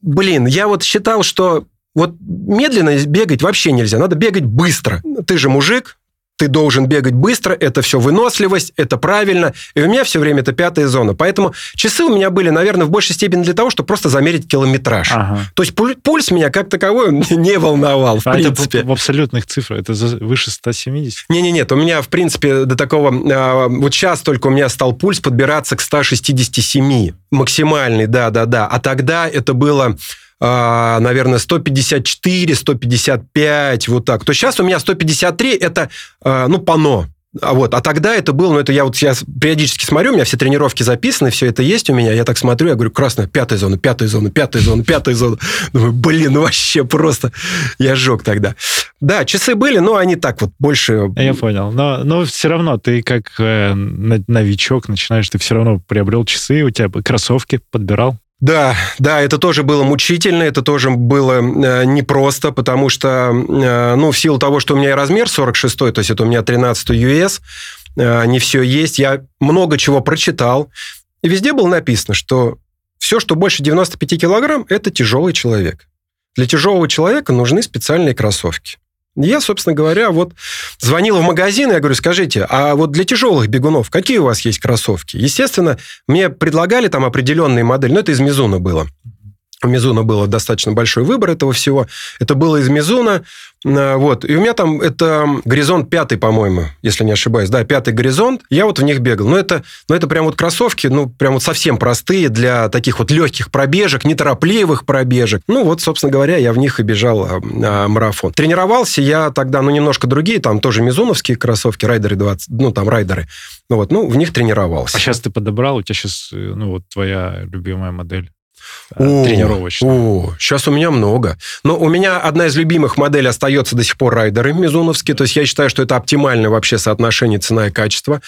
блин, я вот считал, что вот медленно бегать вообще нельзя, надо бегать быстро. Ты же мужик, ты должен бегать быстро, это все выносливость, это правильно. И у меня все время это пятая зона. Поэтому часы у меня были, наверное, в большей степени для того, чтобы просто замерить километраж. Ага. То есть пульс меня как таковой не волновал, в а принципе. Это в абсолютных цифрах? Это выше 170? Не-не-нет, у меня, в принципе, до такого... А, вот сейчас только у меня стал пульс подбираться к 167. Максимальный, да-да-да. А тогда это было наверное, 154, 155, вот так. То сейчас у меня 153, это, а, ну, пано. А вот, а тогда это было, ну, это я вот сейчас периодически смотрю, у меня все тренировки записаны, все это есть у меня, я так смотрю, я говорю, красная, пятая зона, пятая зона, пятая зона, пятая зона. Думаю, блин, ну вообще просто я сжег тогда. Да, часы были, но они так вот больше... Я понял, но, но все равно ты как э, новичок начинаешь, ты все равно приобрел часы, у тебя кроссовки подбирал? Да, да, это тоже было мучительно, это тоже было э, непросто, потому что, э, ну, в силу того, что у меня размер 46, то есть это у меня 13 US, э, не все есть, я много чего прочитал, и везде было написано, что все, что больше 95 килограмм, это тяжелый человек. Для тяжелого человека нужны специальные кроссовки. Я, собственно говоря, вот звонил в магазин, я говорю, скажите, а вот для тяжелых бегунов какие у вас есть кроссовки? Естественно, мне предлагали там определенные модели, но это из Мизуна было. У Мизуна было достаточно большой выбор этого всего. Это было из Мизуна. А, вот. И у меня там это горизонт пятый, по-моему, если не ошибаюсь. Да, пятый горизонт. Я вот в них бегал. Но это, но это прям вот кроссовки, ну, прям вот совсем простые для таких вот легких пробежек, неторопливых пробежек. Ну, вот, собственно говоря, я в них и бежал а, а, марафон. Тренировался я тогда, ну, немножко другие, там тоже мизуновские кроссовки, райдеры 20, ну, там райдеры. Ну, вот, ну, в них тренировался. А сейчас ты подобрал, у тебя сейчас, э, ну, вот твоя любимая модель? О, тренировочных? О, сейчас у меня много. Но у меня одна из любимых моделей остается до сих пор райдеры мизуновские. То есть я считаю, что это оптимальное вообще соотношение цена и качество.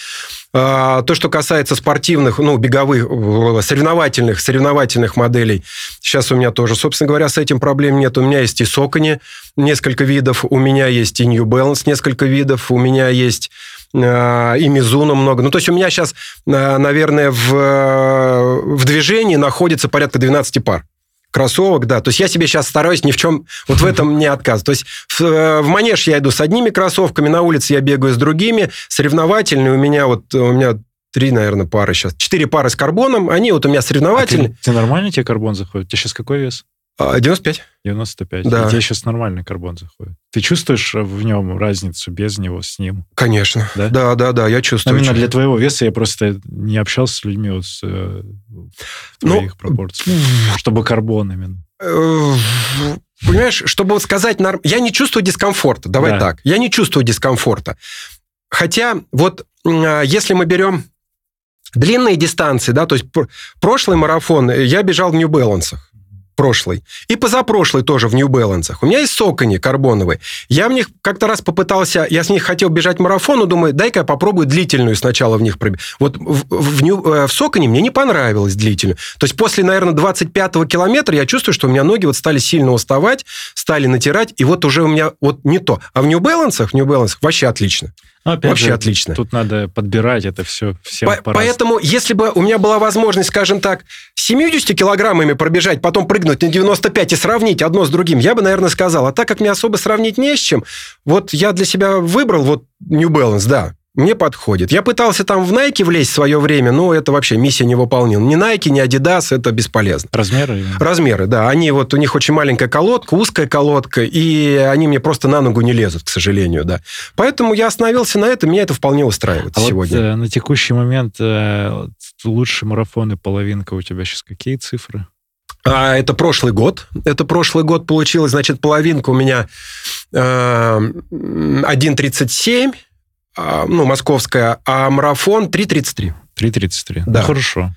А, то, что касается спортивных, ну, беговых, соревновательных, соревновательных моделей, сейчас у меня тоже, собственно говоря, с этим проблем нет. У меня есть и Сокони несколько видов, у меня есть и New Balance несколько видов, у меня есть Э, и Мизуна много. Ну, то есть у меня сейчас, э, наверное, в, э, в движении находится порядка 12 пар кроссовок, да. То есть я себе сейчас стараюсь ни в чем вот в этом не отказывать. То есть в, в манеж я иду с одними кроссовками, на улице я бегаю с другими. Соревновательные у меня вот у меня три, наверное, пары сейчас. Четыре пары с карбоном, они вот у меня соревновательные. А ты, ты нормально тебе карбон заходит? У тебя сейчас какой вес? 95. А, 95. Да. И тебе сейчас нормальный карбон заходит. Ты чувствуешь в нем разницу без него, с ним? Конечно. Да, да, да, да я чувствую. именно для твоего веса я просто не общался с людьми вот с э, твоих ну, пропорций. Чтобы карбон именно. Э, понимаешь, чтобы сказать... Я не чувствую дискомфорта. Давай да. так. Я не чувствую дискомфорта. Хотя вот а, если мы берем длинные дистанции, да, то есть прошлый марафон я бежал в New Прошлый. И позапрошлый тоже в Balance. У меня есть сокони карбоновые. Я в них как-то раз попытался, я с них хотел бежать марафон, но думаю, дай-ка я попробую длительную сначала в них пробежать. Вот в, в, New, э, в соконе мне не понравилось длительную. То есть после, наверное, 25-го километра я чувствую, что у меня ноги вот стали сильно уставать, стали натирать, и вот уже у меня вот не то. А в Balance, в Balance вообще отлично. Ну, опять Вообще же, отлично. Тут надо подбирать это все всем По- по-разному. поэтому, если бы у меня была возможность, скажем так, 70 килограммами пробежать, потом прыгнуть на 95 и сравнить одно с другим, я бы, наверное, сказал. А так как мне особо сравнить не с чем, вот я для себя выбрал вот New Balance, да, мне подходит. Я пытался там в Nike влезть в свое время, но это вообще миссия не выполнил. Ни Nike, ни Adidas, это бесполезно. Размеры? Размеры, да. Они вот, у них очень маленькая колодка, узкая колодка, и они мне просто на ногу не лезут, к сожалению, да. Поэтому я остановился на этом, меня это вполне устраивает А вот, сегодня. э, на текущий момент э, вот лучший марафон и половинка у тебя сейчас какие цифры? А, это прошлый год. Это прошлый год получилось. Значит, половинка у меня э, 1.37, а, ну, московская, а марафон 3.33. 3.33. Да. Ну, хорошо.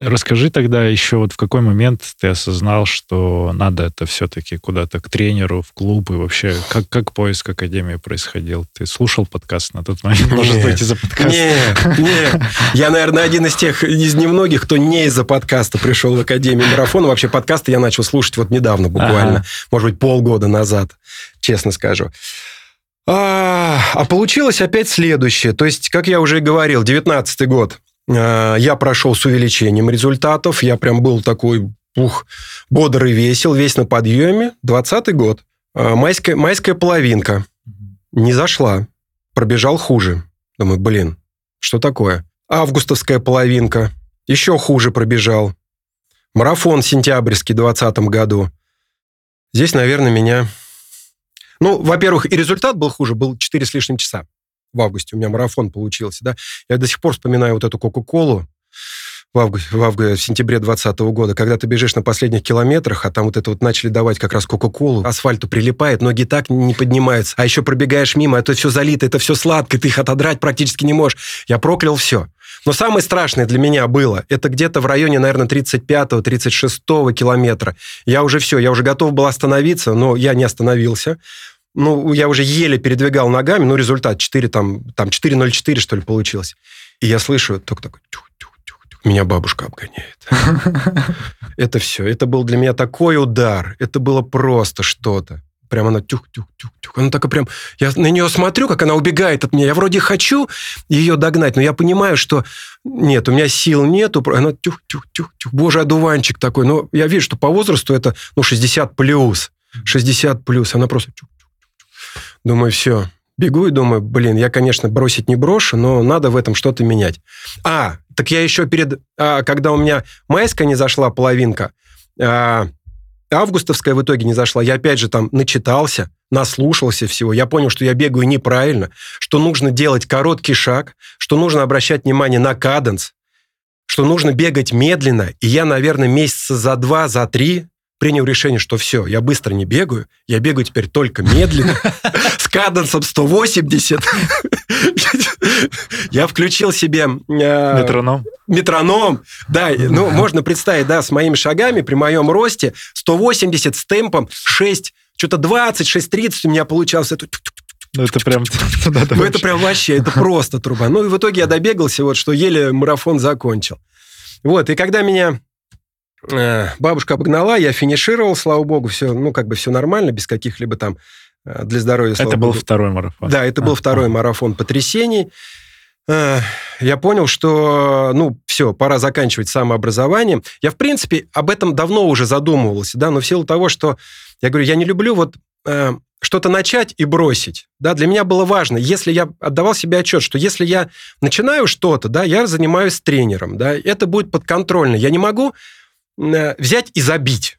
Расскажи тогда еще вот в какой момент ты осознал, что надо это все-таки куда-то к тренеру, в клуб и вообще как, как поиск Академии происходил? Ты слушал подкаст на тот момент? Может Нет. быть, из-за подкаста? Нет, нет. Я, наверное, один из тех, из немногих, кто не из-за подкаста пришел в Академию марафона. Вообще подкасты я начал слушать вот недавно, буквально. Ага. Может быть, полгода назад, честно скажу. А, а получилось опять следующее. То есть, как я уже и говорил, 19 год а, я прошел с увеличением результатов. Я прям был такой, ух, бодрый, весел, весь на подъеме. 20 год. А, майская, майская половинка. Не зашла. Пробежал хуже. Думаю, блин, что такое? Августовская половинка. Еще хуже пробежал. Марафон сентябрьский в 2020 году. Здесь, наверное, меня... Ну, во-первых, и результат был хуже, был 4 с лишним часа в августе. У меня марафон получился, да. Я до сих пор вспоминаю вот эту Кока-Колу в, августе, в, августе, в сентябре 2020 года, когда ты бежишь на последних километрах, а там вот это вот начали давать как раз Кока-Колу, асфальту прилипает, ноги так не поднимаются, а еще пробегаешь мимо, это все залито, это все сладко, ты их отодрать практически не можешь. Я проклял все. Но самое страшное для меня было, это где-то в районе, наверное, 35-36 километра. Я уже все, я уже готов был остановиться, но я не остановился. Ну, я уже еле передвигал ногами, ну, результат 4, там, там 4.04, что ли, получилось. И я слышу только такой... Тюх-тюх-тюх-тюх. Меня бабушка обгоняет. Это все. Это был для меня такой удар. Это было просто что-то. Прям она тюх-тюх-тюх-тюх. Она такая прям... Я на нее смотрю, как она убегает от меня. Я вроде хочу ее догнать, но я понимаю, что нет, у меня сил нету. Она тюх-тюх-тюх-тюх. Боже, одуванчик такой. Но я вижу, что по возрасту это, ну, 60 плюс. 60 плюс. Она просто... Думаю, все. Бегу и думаю, блин, я, конечно, бросить не брошу, но надо в этом что-то менять. А, так я еще перед... А, когда у меня майская не зашла половинка, а, августовская в итоге не зашла, я опять же там начитался, наслушался всего, я понял, что я бегаю неправильно, что нужно делать короткий шаг, что нужно обращать внимание на каденс, что нужно бегать медленно, и я, наверное, месяца за два, за три принял решение, что все, я быстро не бегаю, я бегаю теперь только медленно, с каденсом 180. Я включил себе... э, Метроном? метроном, да, ну, можно представить, да, с моими шагами, при моем росте, 180 с темпом 6, что-то 20, 6.30 у меня получалось. Это, Ну, это прям... ну, это прям вообще, это просто труба. Ну, и в итоге я добегался, вот, что еле марафон закончил. Вот, и когда меня бабушка обогнала, я финишировал, слава богу, все, ну, как бы все нормально, без каких-либо там э, для здоровья, Это был богу. второй марафон. Да, это был А, второй а. марафон потрясений. Э, Я понял, что, ну, все, пора заканчивать самообразование. Я, в принципе, об этом давно уже задумывался, да, но в силу того, что, я говорю, я не люблю вот э, что-то начать и бросить, да, для меня было важно, если я отдавал себе отчет, что если я начинаю что-то, да, я занимаюсь тренером, да, это будет подконтрольно. Я не могу э, взять и забить,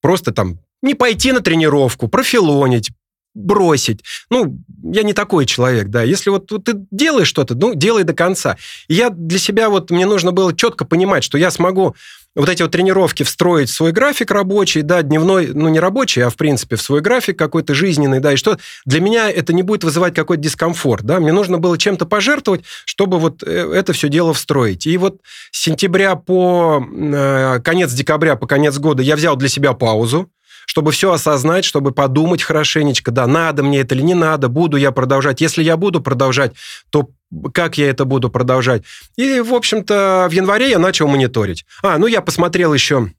просто там не пойти на тренировку, профилонить, бросить. Ну, я не такой человек, да. Если вот, вот ты делаешь что-то, ну, делай до конца. И я для себя вот, мне нужно было четко понимать, что я смогу вот эти вот тренировки встроить в свой график рабочий, да, дневной, ну, не рабочий, а, в принципе, в свой график какой-то жизненный, да, и что для меня это не будет вызывать какой-то дискомфорт, да, мне нужно было чем-то пожертвовать, чтобы вот э, это все дело встроить. И вот с сентября по э, конец декабря, по конец года я взял для себя паузу, чтобы все осознать, чтобы подумать хорошенечко, да, надо мне это или не надо, буду я продолжать. Если я буду продолжать, то как я это буду продолжать. И, в общем-то, в январе я начал мониторить. А, ну, я посмотрел еще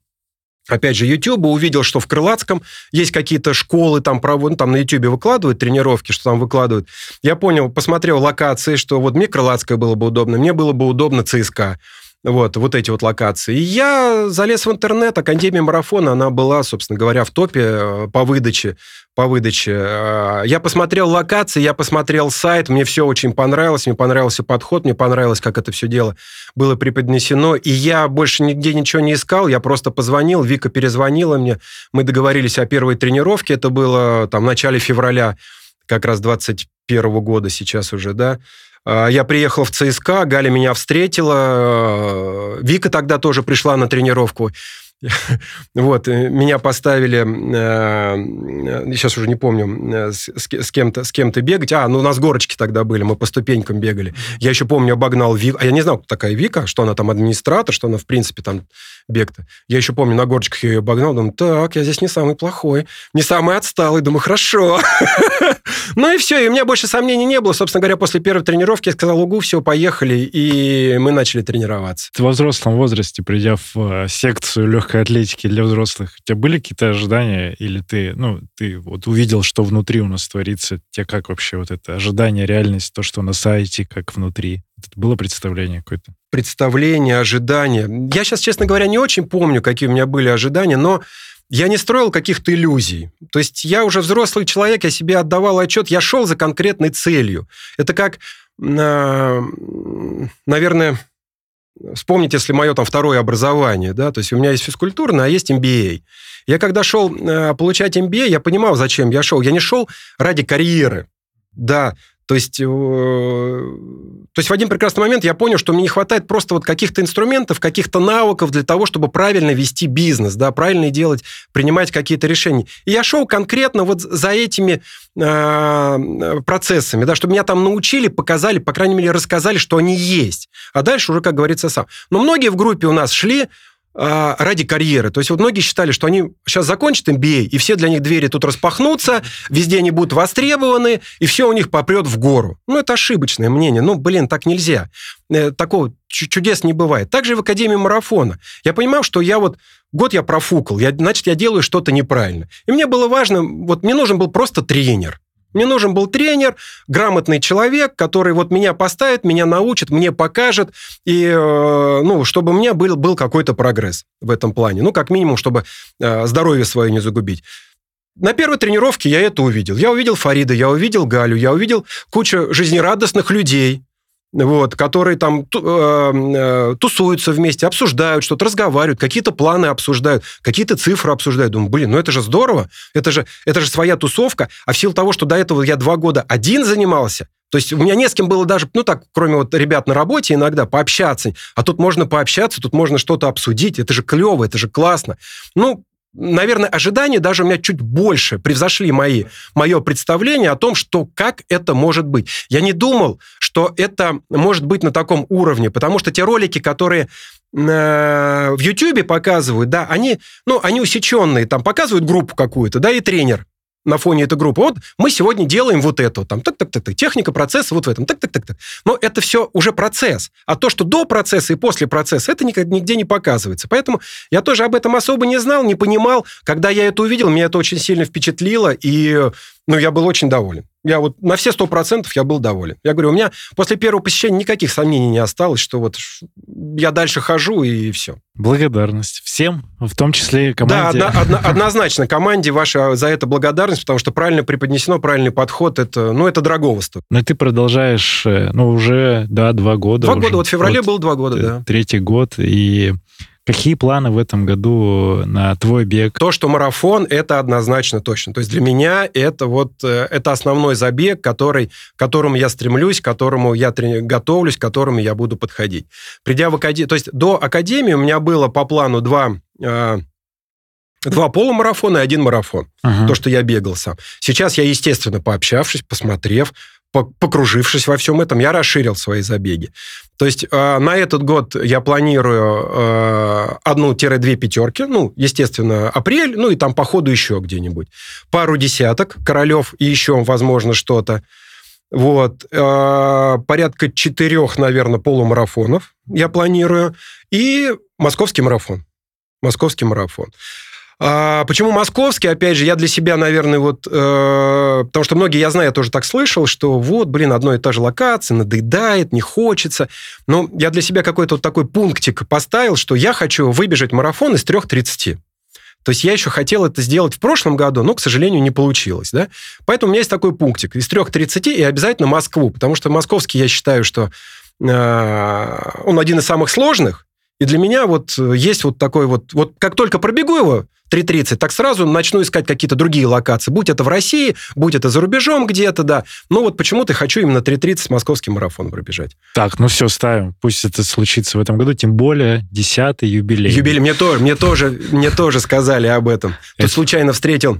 опять же, YouTube, увидел, что в Крылатском есть какие-то школы, там, ну, там на YouTube выкладывают тренировки, что там выкладывают. Я понял, посмотрел локации, что вот мне Крылатское было бы удобно, мне было бы удобно ЦСКА. Вот, вот эти вот локации. И я залез в интернет, Академия марафона, она была, собственно говоря, в топе э, по выдаче. По выдаче. Э, я посмотрел локации, я посмотрел сайт, мне все очень понравилось, мне понравился подход, мне понравилось, как это все дело было преподнесено. И я больше нигде ничего не искал, я просто позвонил, Вика перезвонила мне, мы договорились о первой тренировке, это было там в начале февраля как раз 21 года сейчас уже, да, я приехал в ЦСКА, Галя меня встретила, э, Вика тогда тоже пришла на тренировку. Вот, э, меня поставили, э, сейчас уже не помню, с, с кем-то, с кем-то бегать. А, ну у нас горочки тогда были, мы по ступенькам бегали. Я еще помню, обогнал Вику. А я не знал, кто такая Вика, что она там администратор, что она, в принципе, там бег-то. Я еще помню, на горочках ее обогнал, думаю, так, я здесь не самый плохой, не самый отсталый. Думаю, хорошо. Ну и все, и у меня больше сомнений не было. Собственно говоря, после первой тренировки я сказал, угу, все, поехали, и мы начали тренироваться. Во взрослом возрасте, придя в э, секцию легкой атлетики для взрослых, у тебя были какие-то ожидания? Или ты, ну, ты вот увидел, что внутри у нас творится? Тебе как вообще вот это ожидание, реальность, то, что на сайте, как внутри? Это было представление какое-то? Представление, ожидания. Я сейчас, честно говоря, не очень помню, какие у меня были ожидания, но я не строил каких-то иллюзий. То есть я уже взрослый человек, я себе отдавал отчет, я шел за конкретной целью. Это как, а, наверное, вспомните, если мое там второе образование, да, то есть у меня есть физкультурное, а есть MBA. Я когда шел а, получать MBA, я понимал, зачем я шел. Я не шел ради карьеры. Да, то есть, э, то есть в один прекрасный момент я понял, что мне не хватает просто вот каких-то инструментов, каких-то навыков для того, чтобы правильно вести бизнес, да, правильно делать, принимать какие-то решения. И я шел конкретно вот за этими э, процессами, да, чтобы меня там научили, показали, по крайней мере, рассказали, что они есть. А дальше уже, как говорится, сам. Но многие в группе у нас шли а, ради карьеры. То есть вот многие считали, что они сейчас закончат MBA, и все для них двери тут распахнутся, везде они будут востребованы, и все у них попрет в гору. Ну, это ошибочное мнение. Ну, блин, так нельзя. Э, такого чудес не бывает. Также в Академии марафона. Я понимал, что я вот год я профукал, я, значит, я делаю что-то неправильно. И мне было важно, вот мне нужен был просто тренер. Мне нужен был тренер, грамотный человек, который вот меня поставит, меня научит, мне покажет, и, э, ну, чтобы у меня был, был какой-то прогресс в этом плане. Ну, как минимум, чтобы э, здоровье свое не загубить. На первой тренировке я это увидел. Я увидел Фарида, я увидел Галю, я увидел кучу жизнерадостных людей, вот, которые там э, э, тусуются вместе, обсуждают что-то, разговаривают, какие-то планы обсуждают, какие-то цифры обсуждают. Думаю, блин, ну это же здорово, это же, это же своя тусовка, а в силу того, что до этого я два года один занимался, то есть у меня не с кем было даже, ну так, кроме вот ребят на работе иногда, пообщаться. А тут можно пообщаться, тут можно что-то обсудить. Это же клево, это же классно. Ну, наверное, ожидания даже у меня чуть больше превзошли мои, мое представление о том, что как это может быть. Я не думал, что это может быть на таком уровне, потому что те ролики, которые э, в YouTube показывают, да, они, ну, они усеченные, там показывают группу какую-то, да, и тренер на фоне этой группы. Вот мы сегодня делаем вот это, там, так-так-так, техника процесса вот в этом, так-так-так. Но это все уже процесс. А то, что до процесса и после процесса, это нигде не показывается. Поэтому я тоже об этом особо не знал, не понимал. Когда я это увидел, меня это очень сильно впечатлило, и ну, я был очень доволен. Я вот на все сто процентов я был доволен. Я говорю, у меня после первого посещения никаких сомнений не осталось, что вот я дальше хожу и все. Благодарность всем, в том числе и команде. Да, одно, одно, однозначно команде ваша за это благодарность, потому что правильно преподнесено, правильный подход, это, ну, это дорогого стоит. Но ты продолжаешь, э, ну, уже, да, два года. Два года, вот в феврале вот, было два года, да. Третий год, и Какие планы в этом году на твой бег? То, что марафон, это однозначно точно. То есть для меня это вот э, это основной забег, который, к которому я стремлюсь, к которому я готовлюсь, к которому я буду подходить. Придя в академию, то есть до академии у меня было по плану два э, два полумарафона и один марафон. Uh-huh. То, что я бегал сам. Сейчас я, естественно, пообщавшись, посмотрев, покружившись во всем этом, я расширил свои забеги. То есть э, на этот год я планирую э, одну-две пятерки, ну, естественно, апрель, ну и там по ходу еще где-нибудь. Пару десяток, Королев и еще, возможно, что-то. Вот. Э, порядка четырех, наверное, полумарафонов я планирую. И московский марафон. Московский марафон. А, почему московский? Опять же, я для себя, наверное, вот... Э, потому что многие, я знаю, я тоже так слышал, что вот, блин, одно и та же локация, надоедает, не хочется. Но я для себя какой-то вот такой пунктик поставил, что я хочу выбежать марафон из 3.30. То есть я еще хотел это сделать в прошлом году, но, к сожалению, не получилось. Да? Поэтому у меня есть такой пунктик. Из 3.30 и обязательно Москву, потому что московский, я считаю, что э, он один из самых сложных, и для меня вот есть вот такой вот... Вот как только пробегу его, 3.30, так сразу начну искать какие-то другие локации. Будь это в России, будь это за рубежом где-то, да. Но вот почему-то хочу именно 3.30 с московским марафоном пробежать. Так, ну все, ставим. Пусть это случится в этом году, тем более 10-й юбилей. Юбилей. Мне тоже, мне тоже, мне тоже сказали об этом. Тут случайно встретил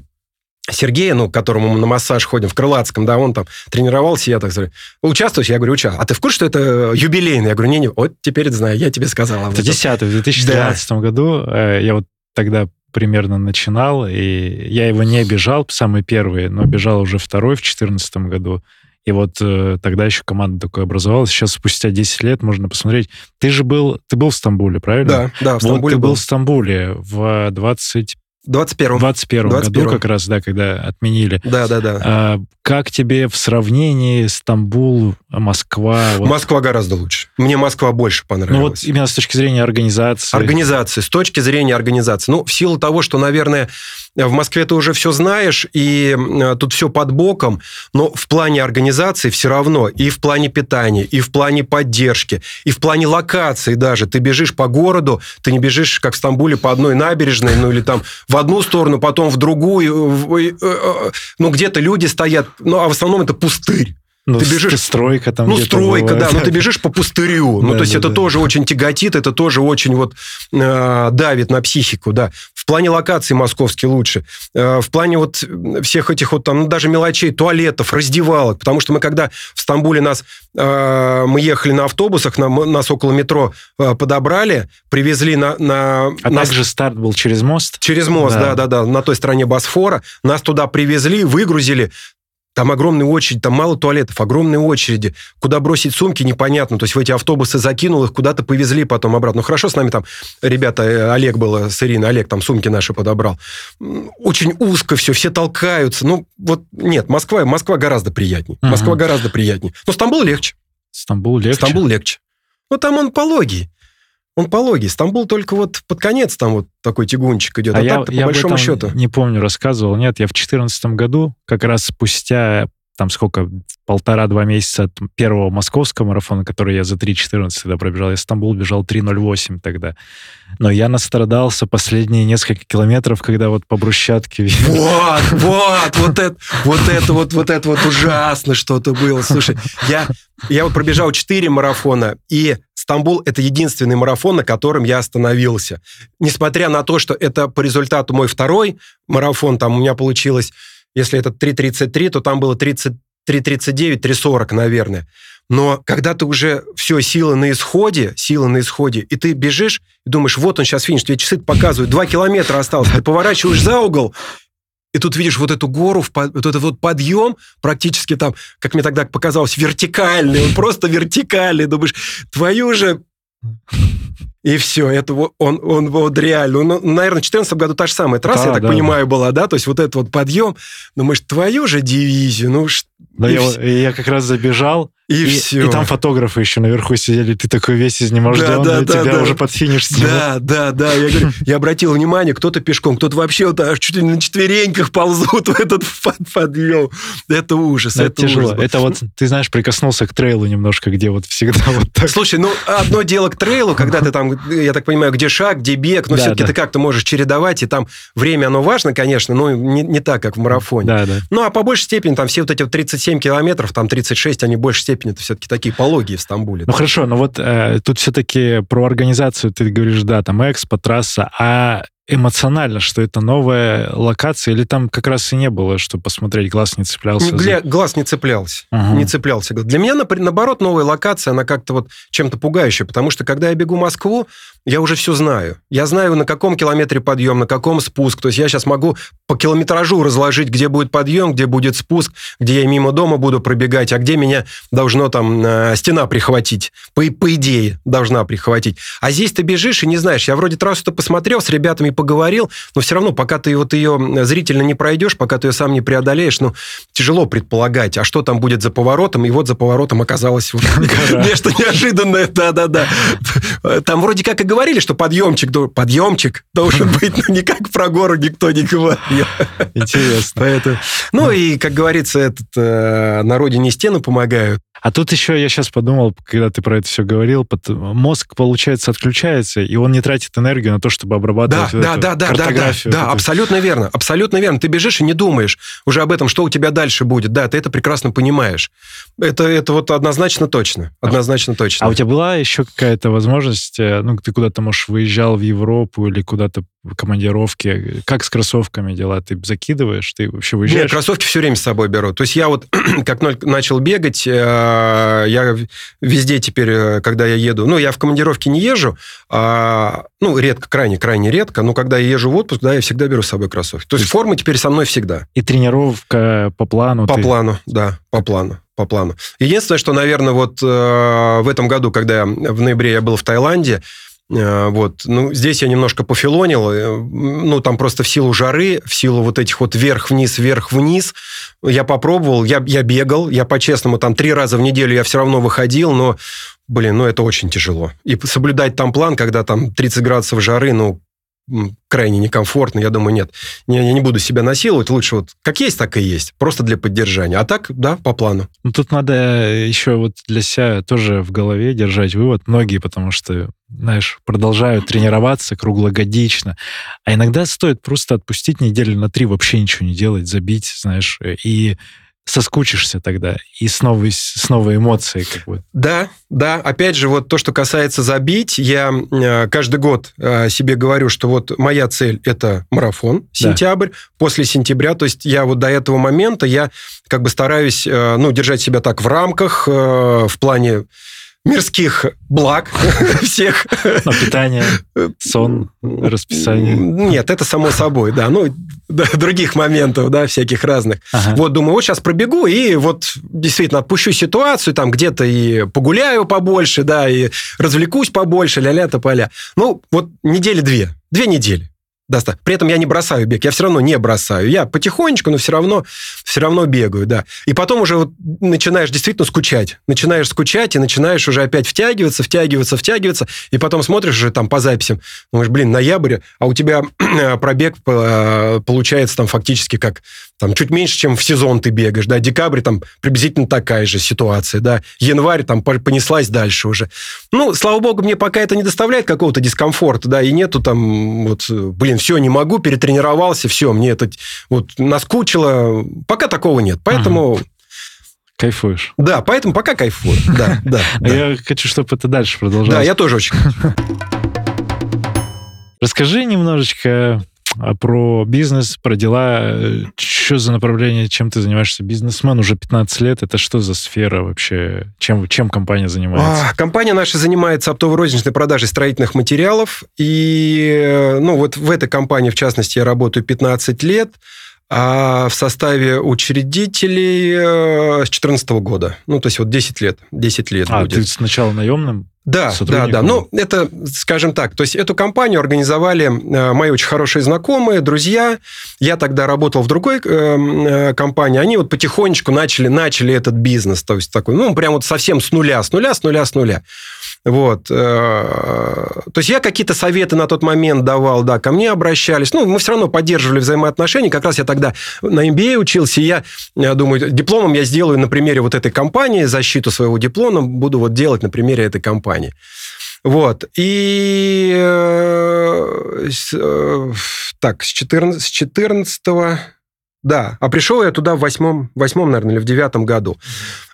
Сергея, ну, к которому мы на массаж ходим в Крылатском, да, он там тренировался, я так говорю, участвуешь? Я говорю, участвую. А ты в курсе, что это юбилейный? Я говорю, не-не, вот теперь это знаю, я тебе сказал. Это 10 в 2013 да. году. Э, я вот тогда примерно начинал, и я его не бежал, самый первый, но бежал уже второй в 2014 году. И вот э, тогда еще команда такой образовалась. Сейчас, спустя 10 лет, можно посмотреть. Ты же был, ты был в Стамбуле, правильно? Да, да, в Стамбуле вот ты был. был в Стамбуле в 20 21 21 году как раз, да, когда отменили. Да, да, да. А, как тебе в сравнении Стамбул, Москва? Вот... Москва гораздо лучше. Мне Москва больше понравилась. Ну вот именно с точки зрения организации. Организации, с точки зрения организации. Ну, в силу того, что, наверное, в Москве ты уже все знаешь, и э, тут все под боком, но в плане организации все равно, и в плане питания, и в плане поддержки, и в плане локации даже. Ты бежишь по городу, ты не бежишь, как в Стамбуле, по одной набережной, ну или там в одну сторону, потом в другую. Э, э, ну, где-то люди стоят, ну, а в основном это пустырь. Ну, ты бежишь... Стройка там Ну, стройка, бывает. да. Но ты бежишь по пустырю. ну, то есть это тоже очень тяготит, это тоже очень вот э, давит на психику, да. В плане локации московский лучше. Э, в плане вот всех этих вот там, ну, даже мелочей, туалетов, раздевалок. Потому что мы когда в Стамбуле нас... Э, мы ехали на автобусах, на, нас около метро э, подобрали, привезли на... на а нас... также старт был через мост? Через мост, да-да-да, на той стороне Босфора. Нас туда привезли, выгрузили. Там огромные очереди, там мало туалетов, огромные очереди. Куда бросить сумки, непонятно. То есть в эти автобусы закинул их, куда-то повезли потом обратно. Ну, хорошо, с нами там ребята, э, Олег был с Ириной, Олег там сумки наши подобрал. Очень узко все, все толкаются. Ну, вот нет, Москва, Москва гораздо приятнее. Москва гораздо приятнее. Но Стамбул легче. Стамбул легче? Стамбул легче. Ну, там он пологий он пологий. Стамбул только вот под конец там вот такой тягунчик идет. А, а я, по я большому счету. Не помню, рассказывал. Нет, я в 2014 году, как раз спустя там сколько, полтора-два месяца от первого московского марафона, который я за 3.14 тогда пробежал. Я Стамбул бежал 3.08 тогда. Но я настрадался последние несколько километров, когда вот по брусчатке... Вот, вот, вот это, вот это вот, вот это вот ужасно что-то было. Слушай, я, я вот пробежал 4 марафона, и Стамбул – это единственный марафон, на котором я остановился. Несмотря на то, что это по результату мой второй марафон, там у меня получилось если это 3.33, то там было 30, 3.39, 3.40, наверное. Но когда ты уже все, силы на исходе, силы на исходе, и ты бежишь, и думаешь, вот он сейчас финиш, тебе часы показывают, 2 километра осталось, ты поворачиваешь за угол, и тут видишь вот эту гору, вот этот вот подъем, практически там, как мне тогда показалось, вертикальный, он просто вертикальный. Думаешь, твою же и все, это он, он вот реально, он, ну, наверное, в 2014 году та же самая трасса, да, я так да, понимаю, да. была, да, то есть вот этот вот подъем, же твою же дивизию, ну, Да, И я, вс- я как раз забежал, И, и, все. и там фотографы еще наверху сидели, ты такой весь изнеможденный, Да, да, да, тебя да. уже под финиш стянут. Да, да, да. Я, говорю, я обратил внимание, кто-то пешком, кто-то вообще вот аж чуть ли на четвереньках ползут в этот под- подъем. Это ужас, это, это тяжело. ужас. Это вот, ты знаешь, прикоснулся к трейлу немножко, где вот всегда вот так. Слушай, ну одно дело к трейлу, когда ты там, я так понимаю, где шаг, где бег, но Да, все-таки да. ты как-то можешь чередовать, и там время, оно важно, конечно, но не, не так, как в марафоне. Да, да. Ну, а по большей степени, там все вот эти вот 37 километров, там 36, они в большей степени это все-таки такие пологие в Стамбуле. Ну хорошо, но вот э, тут все-таки про организацию ты говоришь, да, там экспо, трасса, а эмоционально, что это новая локация, или там как раз и не было, что посмотреть, глаз не цеплялся? за- Гля- глаз не цеплялся. Ага. Не цеплялся. Для меня, наоборот, новая локация, она как-то вот чем-то пугающая, потому что, когда я бегу Москву, я уже все знаю. Я знаю, на каком километре подъем, на каком спуск. То есть я сейчас могу по километражу разложить, где будет подъем, где будет спуск, где я мимо дома буду пробегать, а где меня должно там э, стена прихватить. По, по идее, должна прихватить. А здесь ты бежишь и не знаешь. Я вроде трассу-то посмотрел, с ребятами поговорил, но все равно, пока ты вот ее зрительно не пройдешь, пока ты ее сам не преодолеешь, ну, тяжело предполагать, а что там будет за поворотом, и вот за поворотом оказалось вот нечто неожиданное, да-да-да. Там вроде как и говорили, что подъемчик, подъемчик должен быть, но никак про гору никто не говорил. Интересно. Поэтому, ну и, как говорится, этот, э, на родине стены помогают. А тут еще я сейчас подумал, когда ты про это все говорил, мозг, получается, отключается, и он не тратит энергию на то, чтобы Да, обрабатывать вот да, эту да, да, да, да, да, абсолютно верно, абсолютно верно. Ты бежишь и не думаешь уже об этом, что у тебя дальше будет. Да, ты это прекрасно понимаешь. Это, это вот однозначно точно, однозначно точно. А у тебя была еще какая-то возможность, э, ну, ты куда-то, может, выезжал в Европу или куда-то в командировке, как с кроссовками дела? Ты закидываешь, ты вообще Нет, выезжаешь? кроссовки все время с собой беру. То есть я вот, как начал бегать, э, я везде теперь, э, когда я еду, ну, я в командировке не езжу, а, ну, редко, крайне-крайне редко, но когда я езжу в отпуск, да, я всегда беру с собой кроссовки. То есть форма теперь со мной всегда. И тренировка по плану. По ты- плану, да, по плану, по плану. Единственное, что, наверное, вот э, в этом году, когда я- в ноябре я был в Таиланде, вот, ну, здесь я немножко пофилонил, э, ну, там просто в силу жары, в силу вот этих вот вверх-вниз, вверх-вниз, я попробовал, я, я бегал, я по-честному, там три раза в неделю я все равно выходил, но, блин, ну, это очень тяжело. И соблюдать там план, когда там 30 градусов жары, ну, крайне некомфортно, я думаю, нет. Не- Я не буду себя насиловать, лучше вот как есть, так и есть, просто для поддержания. А так, да, по плану. Ну, тут надо еще вот для себя тоже в голове держать вывод. Многие, потому что, знаешь, продолжают тренироваться круглогодично. А иногда стоит просто отпустить неделю на три, вообще ничего не делать, забить, знаешь, и соскучишься тогда, и снова, снова эмоции как бы. Да, да. Опять же, вот то, что касается забить, я э, каждый год э, себе говорю, что вот моя цель – это марафон, сентябрь. После сентября, то есть я вот до этого момента, я как бы стараюсь, э, ну, держать себя так в рамках, э, в плане мирских благ всех. Ну, питание, сон, расписание. Нет, это само собой, да. Ну, других моментов, да, всяких разных. Ага. Вот, думаю, вот сейчас пробегу и вот действительно отпущу ситуацию, там где-то и погуляю побольше, да, и развлекусь побольше, ля-ля, тополя. Ну, вот недели две, две недели. Доста- При этом я не бросаю бег, я все равно не бросаю. Я потихонечку, но все равно, все равно бегаю, да. И потом уже вот начинаешь действительно скучать. Начинаешь скучать и начинаешь уже опять втягиваться, втягиваться, втягиваться. И потом смотришь уже там по записям, думаешь, блин, ноябрь, а у тебя пробег э, получается там фактически как там чуть меньше, чем в сезон ты бегаешь, да, декабрь там приблизительно такая же ситуация, да, январь там по- понеслась дальше уже. Ну, слава богу, мне пока это не доставляет какого-то дискомфорта, да, и нету там вот, э, блин, все, не могу, перетренировался, все, мне это вот наскучило, пока такого нет, поэтому, Кайфуешь. да, поэтому пока кайфую, да, да, А я хочу, чтобы это дальше продолжалось. Да, я тоже очень Расскажи немножечко а, про бизнес, про дела. Что за направление, чем ты занимаешься? Бизнесмен уже 15 лет. Это что за сфера вообще? Чем, чем компания занимается? А, Компания наша занимается оптово-розничной продажей строительных материалов. И, э, ну, вот в этой компании, в частности, я работаю 15 лет, а в составе учредителей э, с 2014 года. Ну, то есть вот 10 лет. 10 лет А, будет. ты сначала наемным? Да, да, да. Ну, это, скажем так, то есть эту компанию организовали э, мои очень хорошие знакомые, друзья. Я тогда работал в другой э, э, компании. Они вот потихонечку начали, начали этот бизнес. То есть такой, ну, прям вот совсем с нуля, с нуля, с нуля, с нуля. Вот. То есть я какие-то советы на тот момент давал, да, ко мне обращались. Ну, мы все равно поддерживали взаимоотношения. Как раз я тогда на MBA учился, и я, я думаю, дипломом я сделаю на примере вот этой компании, защиту своего диплома буду вот делать на примере этой компании. Вот. И э, э, так, с 14, с 14 да, а пришел я туда в восьмом, восьмом, наверное, или в девятом году.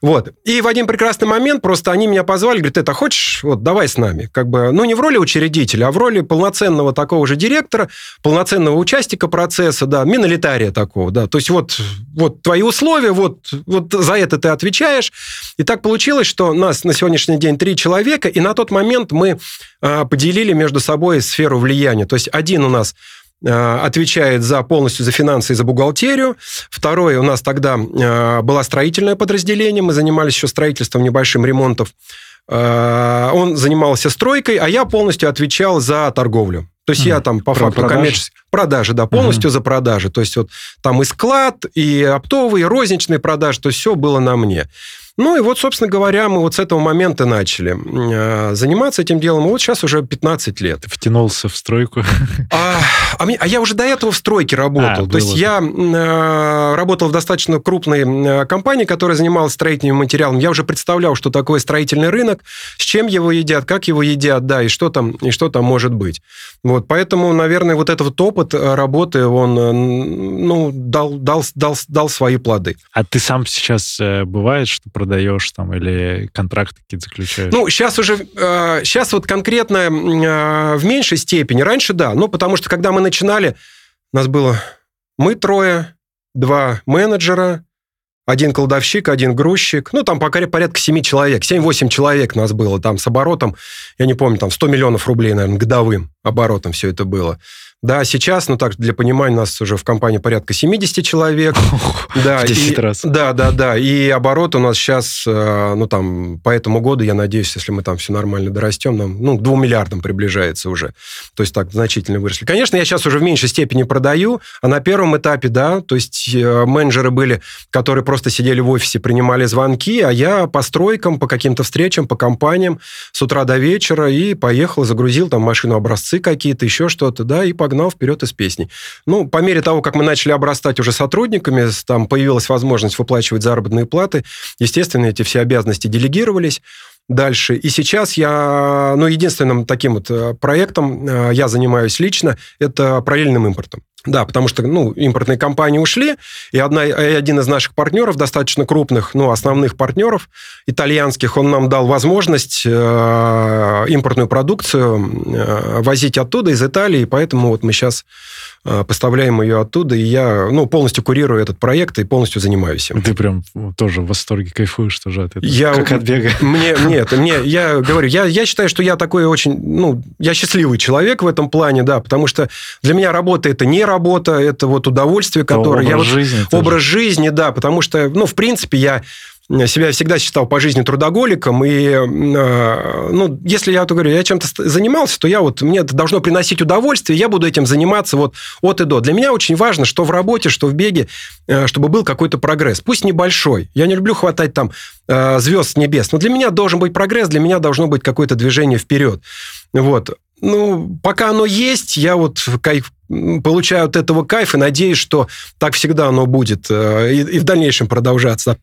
Вот. И в один прекрасный момент просто они меня позвали, говорят, это хочешь, вот, давай с нами. Как бы, ну, не в роли учредителя, а в роли полноценного такого же директора, полноценного участника процесса, да, минолитария такого, да. То есть вот, вот твои условия, вот, вот за это ты отвечаешь. И так получилось, что нас на сегодняшний день три человека, и на тот момент мы а, поделили между собой сферу влияния. То есть один у нас Э, отвечает за полностью за финансы и за бухгалтерию. Второе, у нас тогда э, было строительное подразделение, мы занимались еще строительством небольшим ремонтов. Э, он занимался стройкой, а я полностью отвечал за торговлю. То есть mm. я там по Про факту коммерческий... Продажи, да, полностью mm-hmm. за продажи. То есть вот там и склад, и оптовые, и розничные продажи, то есть все было на мне. Ну и вот, собственно говоря, мы вот с этого момента начали э, заниматься этим делом. И вот сейчас уже 15 лет. Втянулся в стройку? А, а, мне, а я уже до этого в стройке работал. А, То есть я э, работал в достаточно крупной э, компании, которая занималась строительными материалами. Я уже представлял, что такое строительный рынок, с чем его едят, как его едят, да, и что там, и что там может быть. Вот, поэтому, наверное, вот этот вот опыт работы, он ну, дал, дал, дал, дал свои плоды. А ты сам сейчас бывает, что продаешь там или контракты какие-то заключаешь? Ну, сейчас уже, э, сейчас вот конкретно э, в меньшей степени. Раньше да, ну, потому что когда мы начинали, у нас было мы трое, два менеджера, один кладовщик, один грузчик. Ну, там пока порядка 7 человек. 7-8 человек нас было там с оборотом. Я не помню, там 100 миллионов рублей, наверное, годовым оборотом все это было. Да, сейчас, ну так, для понимания, у нас уже в компании порядка 70 человек. Да, в 10 и, раз. Да, да, да. И оборот у нас сейчас, э, ну там, по этому году, я надеюсь, если мы там все нормально дорастем, нам, ну, к 2 миллиардам приближается уже. То есть так, значительно выросли. Конечно, я сейчас уже в меньшей степени продаю, а на первом этапе, да, то есть э, менеджеры были, которые просто сидели в офисе, принимали звонки, а я по стройкам, по каким-то встречам, по компаниям с утра до вечера и поехал, загрузил там машину образцы какие-то, еще что-то, да, и по погнал вперед из песни. Ну, по мере того, как мы начали обрастать уже сотрудниками, там появилась возможность выплачивать заработные платы, естественно, эти все обязанности делегировались дальше. И сейчас я, ну, единственным таким вот э, проектом э, я занимаюсь лично, это параллельным импортом. Да, потому что, ну, импортные компании ушли, и, одна, и один из наших партнеров, достаточно крупных, ну, основных партнеров, итальянских, он нам дал возможность э, импортную продукцию э, возить оттуда, из Италии, поэтому вот мы сейчас э, поставляем ее оттуда, и я, ну, полностью курирую этот проект и полностью занимаюсь им. Ты прям тоже в восторге кайфуешь тоже от этого, я, как от бега. Мне, нет, мне, я говорю, я, я считаю, что я такой очень, ну, я счастливый человек в этом плане, да, потому что для меня работа это не работа, это вот удовольствие, которое... Образ я вот, жизни. Образ тоже. жизни, да, потому что, ну, в принципе, я себя всегда считал по жизни трудоголиком, и, э, ну, если я, то говорю, я чем-то занимался, то я вот, мне это должно приносить удовольствие, я буду этим заниматься вот от и до. Для меня очень важно, что в работе, что в беге, э, чтобы был какой-то прогресс, пусть небольшой. Я не люблю хватать там э, звезд с небес, но для меня должен быть прогресс, для меня должно быть какое-то движение вперед. Вот. Ну, пока оно есть, я вот кайф, получаю от этого кайф и надеюсь, что так всегда оно будет и, и в дальнейшем продолжаться.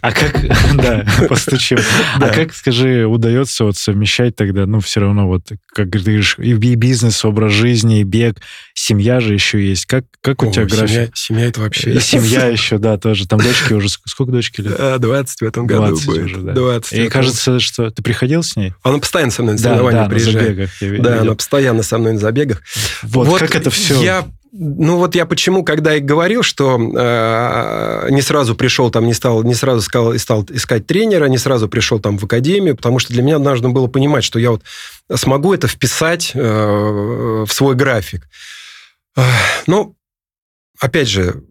А как, да, постучим. А как, скажи, удается вот совмещать тогда, ну, все равно вот, как ты говоришь, и бизнес, образ жизни, и бег, семья же еще есть. Как, как у тебя график? Семья, это вообще... И семья еще, да, тоже. Там дочки уже... Сколько дочки лет? 20 в этом году 20 будет. Уже, да. 20. И кажется, что... Ты приходил с ней? Она постоянно со мной на соревнования да, приезжает. На забегах, я да, она постоянно со мной на забегах. Вот, вот как это все... Я ну вот я почему, когда и говорил, что э, не сразу пришел там, не стал, не сразу сказал, стал искать тренера, не сразу пришел там в академию, потому что для меня нужно было понимать, что я вот смогу это вписать э, в свой график. Э, ну, опять же,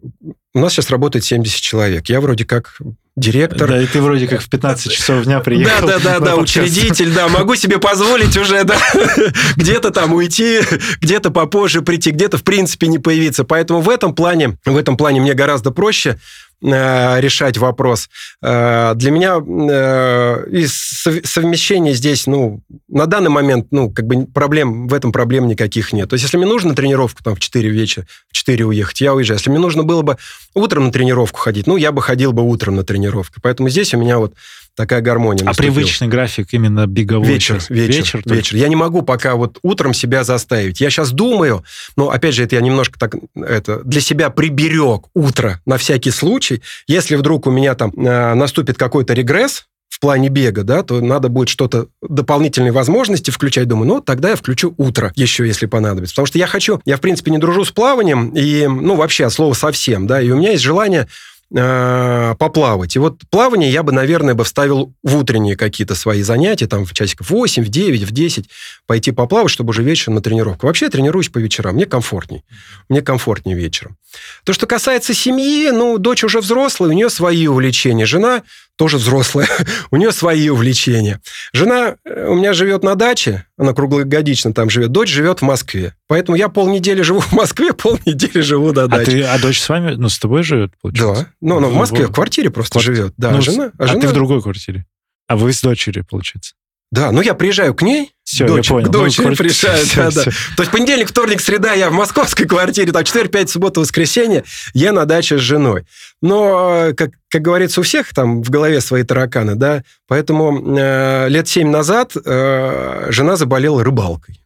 у нас сейчас работает 70 человек. Я вроде как директор. Да, и ты вроде как в 15 часов дня приехал. Да, да, да, да, учредитель, да, могу себе позволить уже, да, где-то там уйти, где-то попозже прийти, где-то в принципе не появиться. Поэтому в этом плане, в этом плане мне гораздо проще решать вопрос. Э, для меня э, и совмещение здесь, ну, на данный момент, ну, как бы проблем, в этом проблем никаких нет. То есть, если мне нужно на тренировку там в 4 вечера, в 4 уехать, я уезжаю. Если мне нужно было бы утром на тренировку ходить, ну, я бы ходил бы утром на тренировку. Поэтому здесь у меня вот такая гармония. А привычный график именно беговой? Вечер, вечер, вечер. вечер. Я не могу пока вот утром себя заставить. Я сейчас думаю, но опять же, это я немножко так это для себя приберег утро на всякий случай. Если вдруг у меня там э, наступит какой-то регресс, в плане бега, да, то надо будет что-то, дополнительные возможности включать. Думаю, ну, тогда я включу утро еще, если понадобится. Потому что я хочу, я, в принципе, не дружу с плаванием, и, ну, вообще от слова совсем, да, и у меня есть желание Э, поплавать. И вот плавание я бы, наверное, бы вставил в утренние какие-то свои занятия, там в часиков 8, в 9, в 10, пойти поплавать, чтобы уже вечером на тренировку. Вообще я тренируюсь по вечерам, мне комфортней. Мне комфортнее вечером. То, что касается семьи, ну, дочь уже взрослая, у нее свои увлечения. Жена тоже взрослая, у нее свои увлечения. Жена э, у меня живет на даче, она круглогодично там живет, дочь живет в Москве. Поэтому я полнедели живу в Москве, полнедели живу на даче. А, ты, а дочь с вами, ну, с тобой живет, получается? Да, ну, она в Москве, в квартире просто Кварти... живет. Да, ну, жена, а, а жена... ты в другой квартире? А вы с дочерью, получается? Да, ну я приезжаю к ней, все, дочь, я понял. К дочери ну, приезжаю, все, да, все. да. То есть понедельник, вторник, среда я в московской квартире, там 4, 5, суббота, воскресенье я на даче с женой. Но, как, как говорится, у всех там в голове свои тараканы, да, поэтому э, лет 7 назад э, жена заболела рыбалкой.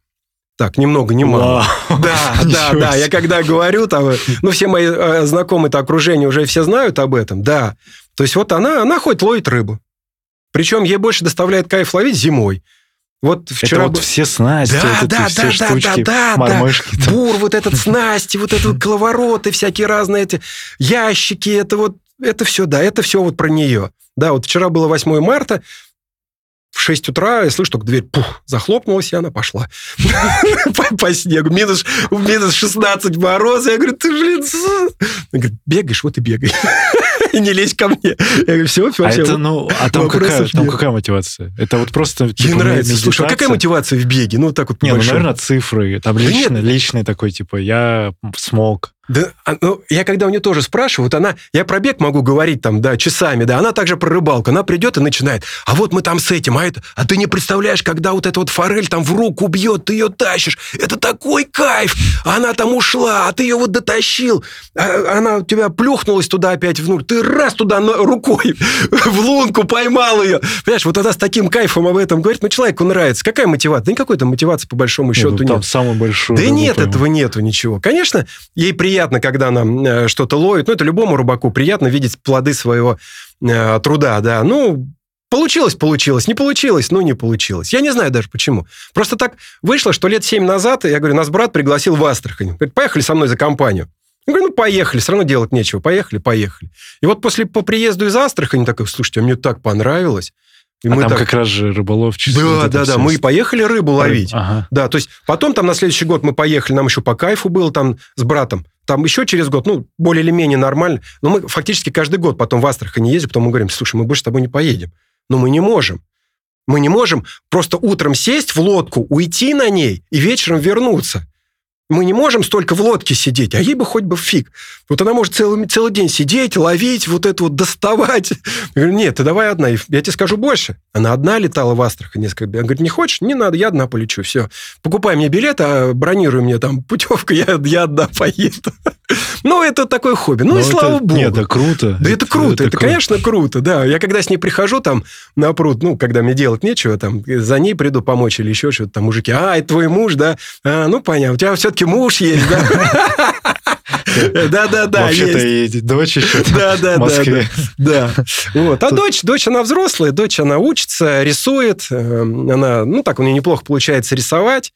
Так, ни много, ни мало. Да, да, да. Я когда говорю, там, ну, все мои э, знакомые-то окружение уже все знают об этом, да. То есть вот она, она хоть ловит рыбу. Причем ей больше доставляет кайф ловить зимой. Вот вчера... Это вот все снасти, да, вот да, эти да, все да, штучки, да, да, мормышки. Да. Бур, вот этот снасти, вот этот коловороты, всякие разные эти ящики, это вот, это все, да, это все вот про нее. Да, вот вчера было 8 марта, в 6 утра я слышу, только дверь пух, захлопнулась, и она пошла по снегу. Минус, минус 16 мороза. Я говорю, ты, блин... Бегаешь, вот и бегай. И не лезь ко мне. Я говорю, все, все, а все. Это, ну, а там какая, там какая мотивация? Это вот просто... Мне типа, нравится. Слушай, а какая мотивация в беге? Ну, так вот Не, ну, наверное, цифры. Там личный, личный такой, типа, я смог. Да, а, ну, я когда у нее тоже спрашиваю, вот она, я про бег могу говорить там, да, часами, да, она также про рыбалку, она придет и начинает, а вот мы там с этим, а это, а ты не представляешь, когда вот эта вот форель там в руку бьет, ты ее тащишь, это такой кайф, она там ушла, а ты ее вот дотащил, а, она у тебя плюхнулась туда опять внутрь, ты раз туда рукой в лунку поймал ее, понимаешь, вот она с таким кайфом об этом говорит, ну, человеку нравится, какая мотивация? Да никакой-то мотивации по большому счету ну, нет. Там самый большой. Да нет, этого нету ничего. Конечно, ей приятно приятно, когда она э, что-то ловит. Ну, это любому рыбаку приятно видеть плоды своего э, труда, да. Ну, Получилось, получилось, не получилось, ну, не получилось. Я не знаю даже почему. Просто так вышло, что лет семь назад, я говорю, нас брат пригласил в Астрахань. Говорит, поехали со мной за компанию. Я говорю, ну, поехали, все равно делать нечего. Поехали, поехали. И вот после по приезду из Астрахани такой, слушайте, а мне так понравилось. И а мы там так... как раз же рыболов Да, да, да. Мы поехали рыбу ловить. Ага. Да, то есть потом там на следующий год мы поехали, нам еще по кайфу было там с братом. Там еще через год, ну, более или менее нормально. Но мы фактически каждый год потом в Астрахани ездим, потом мы говорим, слушай, мы больше с тобой не поедем. Но мы не можем. Мы не можем просто утром сесть в лодку, уйти на ней и вечером вернуться. Мы не можем столько в лодке сидеть, а ей бы хоть бы фиг. Вот она может целый, целый день сидеть, ловить, вот это вот доставать. Я говорю, нет, ты давай одна. Я тебе скажу больше. Она одна летала в Астрахань несколько. Она говорит, не хочешь? Не надо, я одна полечу. Все. Покупай мне билет, а бронируй мне там путевку, я, я одна поеду. Ну, это такое хобби. Ну, Но и слава богу. Нет, это круто. Да это, это круто, это, это круто. конечно, круто, да. Я когда с ней прихожу там на пруд, ну, когда мне делать нечего, там, за ней приду помочь или еще что-то, там, мужики, а, это твой муж, да? А, ну, понятно, у тебя все-таки муж есть, да? Да-да-да, Вообще-то и дочь еще да, да, в Москве. Да, да. Вот. А дочь, дочь, она взрослая, дочь, она учится, рисует, эм, она, ну, так у нее неплохо получается рисовать.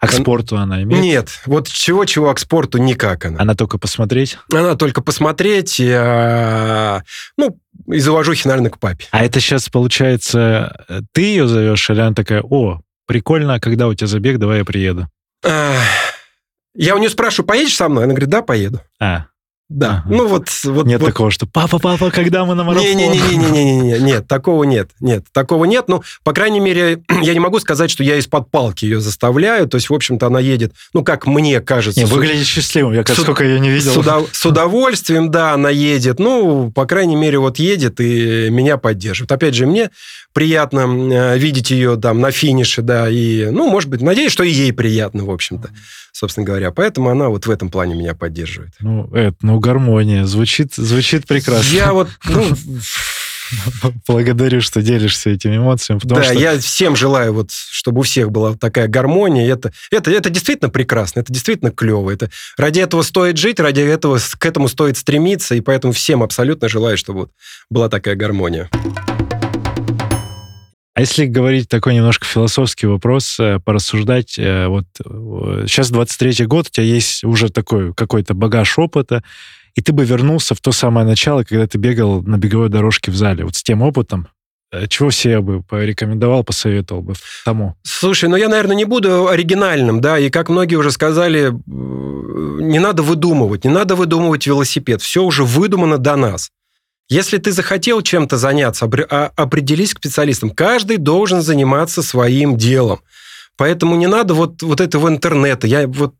А к спорту она имеет? Нет, вот чего-чего, а к спорту никак она. Она только посмотреть? Она только посмотреть, и, а, ну, из уважухи, наверное, к папе. А это сейчас, получается, ты ее зовешь, или она такая, о, прикольно, а когда у тебя забег, давай я приеду? Я у нее спрашиваю, поедешь со мной? Она говорит, да, поеду. А, Да. Ну вот, вот Нет вот такого, что папа, папа, когда мы на марафон? Не-не-не-не-не-не, нет, такого нет, нет, такого нет. Ну, по крайней мере, я не могу сказать, что я из-под палки ее заставляю. То есть, в общем-то, она едет, ну, как мне кажется. Не, выглядит счастливым. Я как сколько ее не видел. с, удов- с удовольствием, да, она едет. Ну, по крайней мере, вот едет и меня поддерживает. Опять же, мне приятно э, видеть ее там на финише, да, и, ну, может быть, надеюсь, что и ей приятно, в общем-то, собственно говоря. Поэтому она вот в этом плане меня поддерживает. Ну, это, ну, гармония. Звучит, звучит прекрасно. Я вот, ну, Благодарю, что делишься этими эмоциями, да, что я всем желаю, вот, чтобы у всех была такая гармония. Это, это, это действительно прекрасно, это действительно клево. Это, ради этого стоит жить, ради этого к этому стоит стремиться, и поэтому всем абсолютно желаю, чтобы вот была такая гармония. А если говорить такой немножко философский вопрос, э, порассуждать, э, вот э, сейчас 23-й год, у тебя есть уже такой какой-то багаж опыта, и ты бы вернулся в то самое начало, когда ты бегал на беговой дорожке в зале, вот с тем опытом, э, чего все я бы порекомендовал, посоветовал бы тому? Слушай, ну я, наверное, не буду оригинальным, да, и как многие уже сказали, э, не надо выдумывать, не надо выдумывать велосипед, все уже выдумано до нас. Если ты захотел чем-то заняться, а- определись к специалистам. Каждый должен заниматься своим делом. Поэтому не надо вот, вот этого интернета. Я вот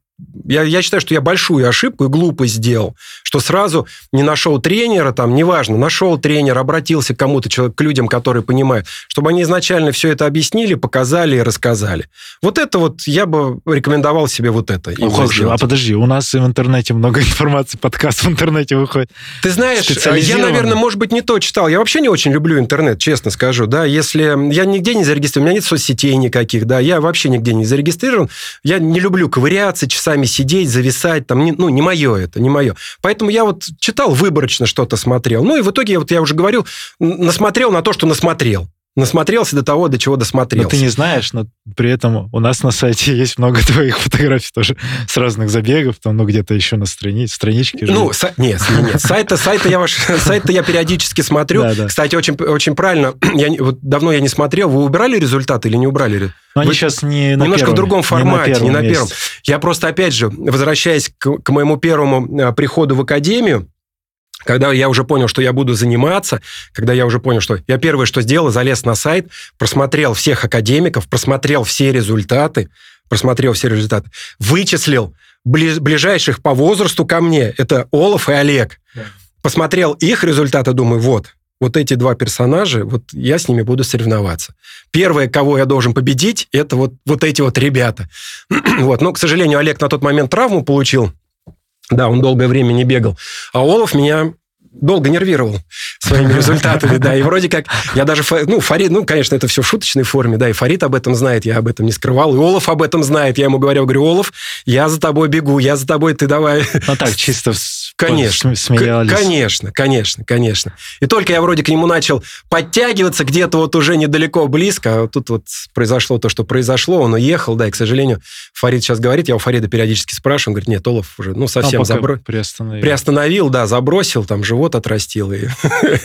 я, я считаю, что я большую ошибку и глупость сделал, что сразу не нашел тренера, там, неважно, нашел тренера, обратился к кому-то, человек, к людям, которые понимают, чтобы они изначально все это объяснили, показали и рассказали. Вот это вот я бы рекомендовал себе вот это. Ну, как же? А подожди, у нас в интернете много информации, подкаст в интернете выходит. Ты знаешь, я, наверное, может быть, не то читал. Я вообще не очень люблю интернет, честно скажу. Да, если я нигде не зарегистрирован, у меня нет соцсетей никаких, да, я вообще нигде не зарегистрирован. Я не люблю ковыряться, часами сидеть, зависать, там, не- ну, не мое это, не мое. Поэтому я вот читал выборочно что-то смотрел. Ну, и в итоге, вот я уже говорю, н- насмотрел на то, что насмотрел. Насмотрелся до того, до чего Но досмотрелся. ты не знаешь, но при этом у нас на сайте есть много твоих фотографий тоже с разных забегов, там, ну, где-то еще на странице, страничке. Ну, са- нет, нет. Сайта, сайта я ваш, сайта я периодически смотрю. Да, да. Кстати, очень, очень правильно. Я, не- вот давно я не смотрел. Вы убирали результаты или не убрали? Но они вы- сейчас не на Немножко первом- в другом формате, не на, месте. первом. Я просто, опять же, возвращаясь к, к моему первому э, приходу в академию, когда я уже понял, что я буду заниматься, когда я уже понял, что я первое, что сделал, залез на сайт, просмотрел всех академиков, просмотрел все результаты, просмотрел все результаты, вычислил бли- ближайших по возрасту ко мне, это Олаф и Олег. Да. Посмотрел их результаты, думаю, вот, вот эти два персонажа, вот я с ними буду соревноваться. Первое, кого я должен победить, это вот, вот эти вот ребята. вот. Но, к сожалению, Олег на тот момент травму получил. Да, он долгое время не бегал. А Олаф меня долго нервировал своими результатами, да, и вроде как, я даже, ну, Фарид, ну, конечно, это все в шуточной форме, да, и Фарид об этом знает, я об этом не скрывал, и Олаф об этом знает, я ему говорю, говорю, Олаф, я за тобой бегу, я за тобой, ты давай, Ну так, чисто Конечно. см- смеялись. Конечно, конечно, конечно. И только я вроде к нему начал подтягиваться где-то вот уже недалеко, близко, а тут вот произошло то, что произошло, он уехал, да, и, к сожалению, Фарид сейчас говорит, я у Фарида периодически спрашиваю, он говорит, нет, Олаф уже, ну, Ну, совсем пока забро- приостановил. приостановил, да, забросил, там живот отрастил, и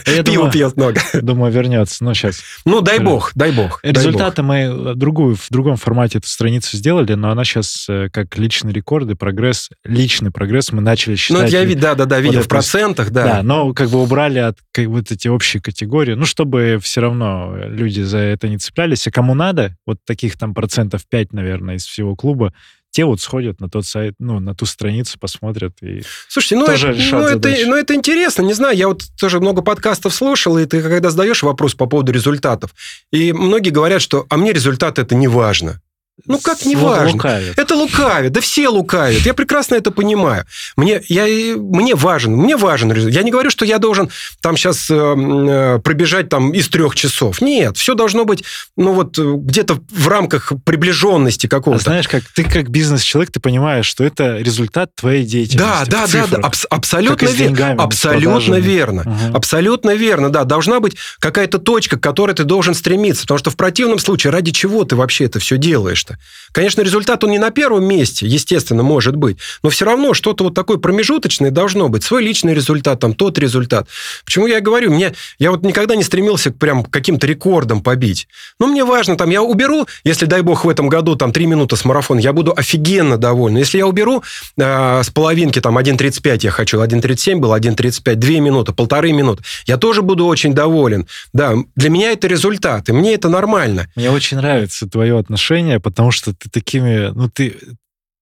Я пиво пьет много. думаю, вернется. Ну, сейчас. Ну, дай бог, дай бог. дай бог. Результаты мы другую, в другом формате эту страницу сделали, но она сейчас как личный рекорд и прогресс, личный прогресс мы начали считать. Ну, я, ви- да, да, да, видел это в процентах, да. Да, но как бы убрали от как, вот эти общие категории, ну, чтобы все равно люди за это не цеплялись. А кому надо, вот таких там процентов 5, наверное, из всего клуба, те вот сходят на тот сайт, ну, на ту страницу, посмотрят. И... Слушайте, ну, Тоже это, решат ну, это, ну, это интересно, не знаю, я вот тоже много подкастов слушал, и ты когда задаешь вопрос по поводу результатов, и многие говорят, что «а мне результат это не важно». Ну, как не важно? Это лукавит, да все лукавят. Я прекрасно это понимаю. Мне, я, мне важен, мне важен результат. Я не говорю, что я должен там сейчас пробежать там из трех часов. Нет, все должно быть, ну вот э, где-то в рамках приближенности А какого-то. знаешь, как ты как бизнес-человек, ты понимаешь, что это результат твоей деятельности. Да, да, да, да, абс- абсолютно верно. Абсолютно верно. Мгм. Абсолютно верно, да. Должна быть какая-то точка, к которой ты должен стремиться. Потому что в противном случае ради чего ты вообще это все делаешь? Делаешь-то? Конечно, результат он не на первом месте, естественно, может быть, но все равно что-то вот такое промежуточное должно быть. Свой личный результат, там, тот результат. Почему я говорю, мне, я вот никогда не стремился к прям каким-то рекордам побить. Но мне важно, там, я уберу, если, дай бог, в этом году там 3 минуты с марафона, я буду офигенно доволен. Если я уберу э, с половинки, там, 1.35 я хочу, 1.37 был, 1.35, 2 минуты, полторы минуты, я тоже буду очень доволен. Да, для меня это результат, и мне это нормально. Мне очень нравится твое отношение, потому что ты такими, ну, ты,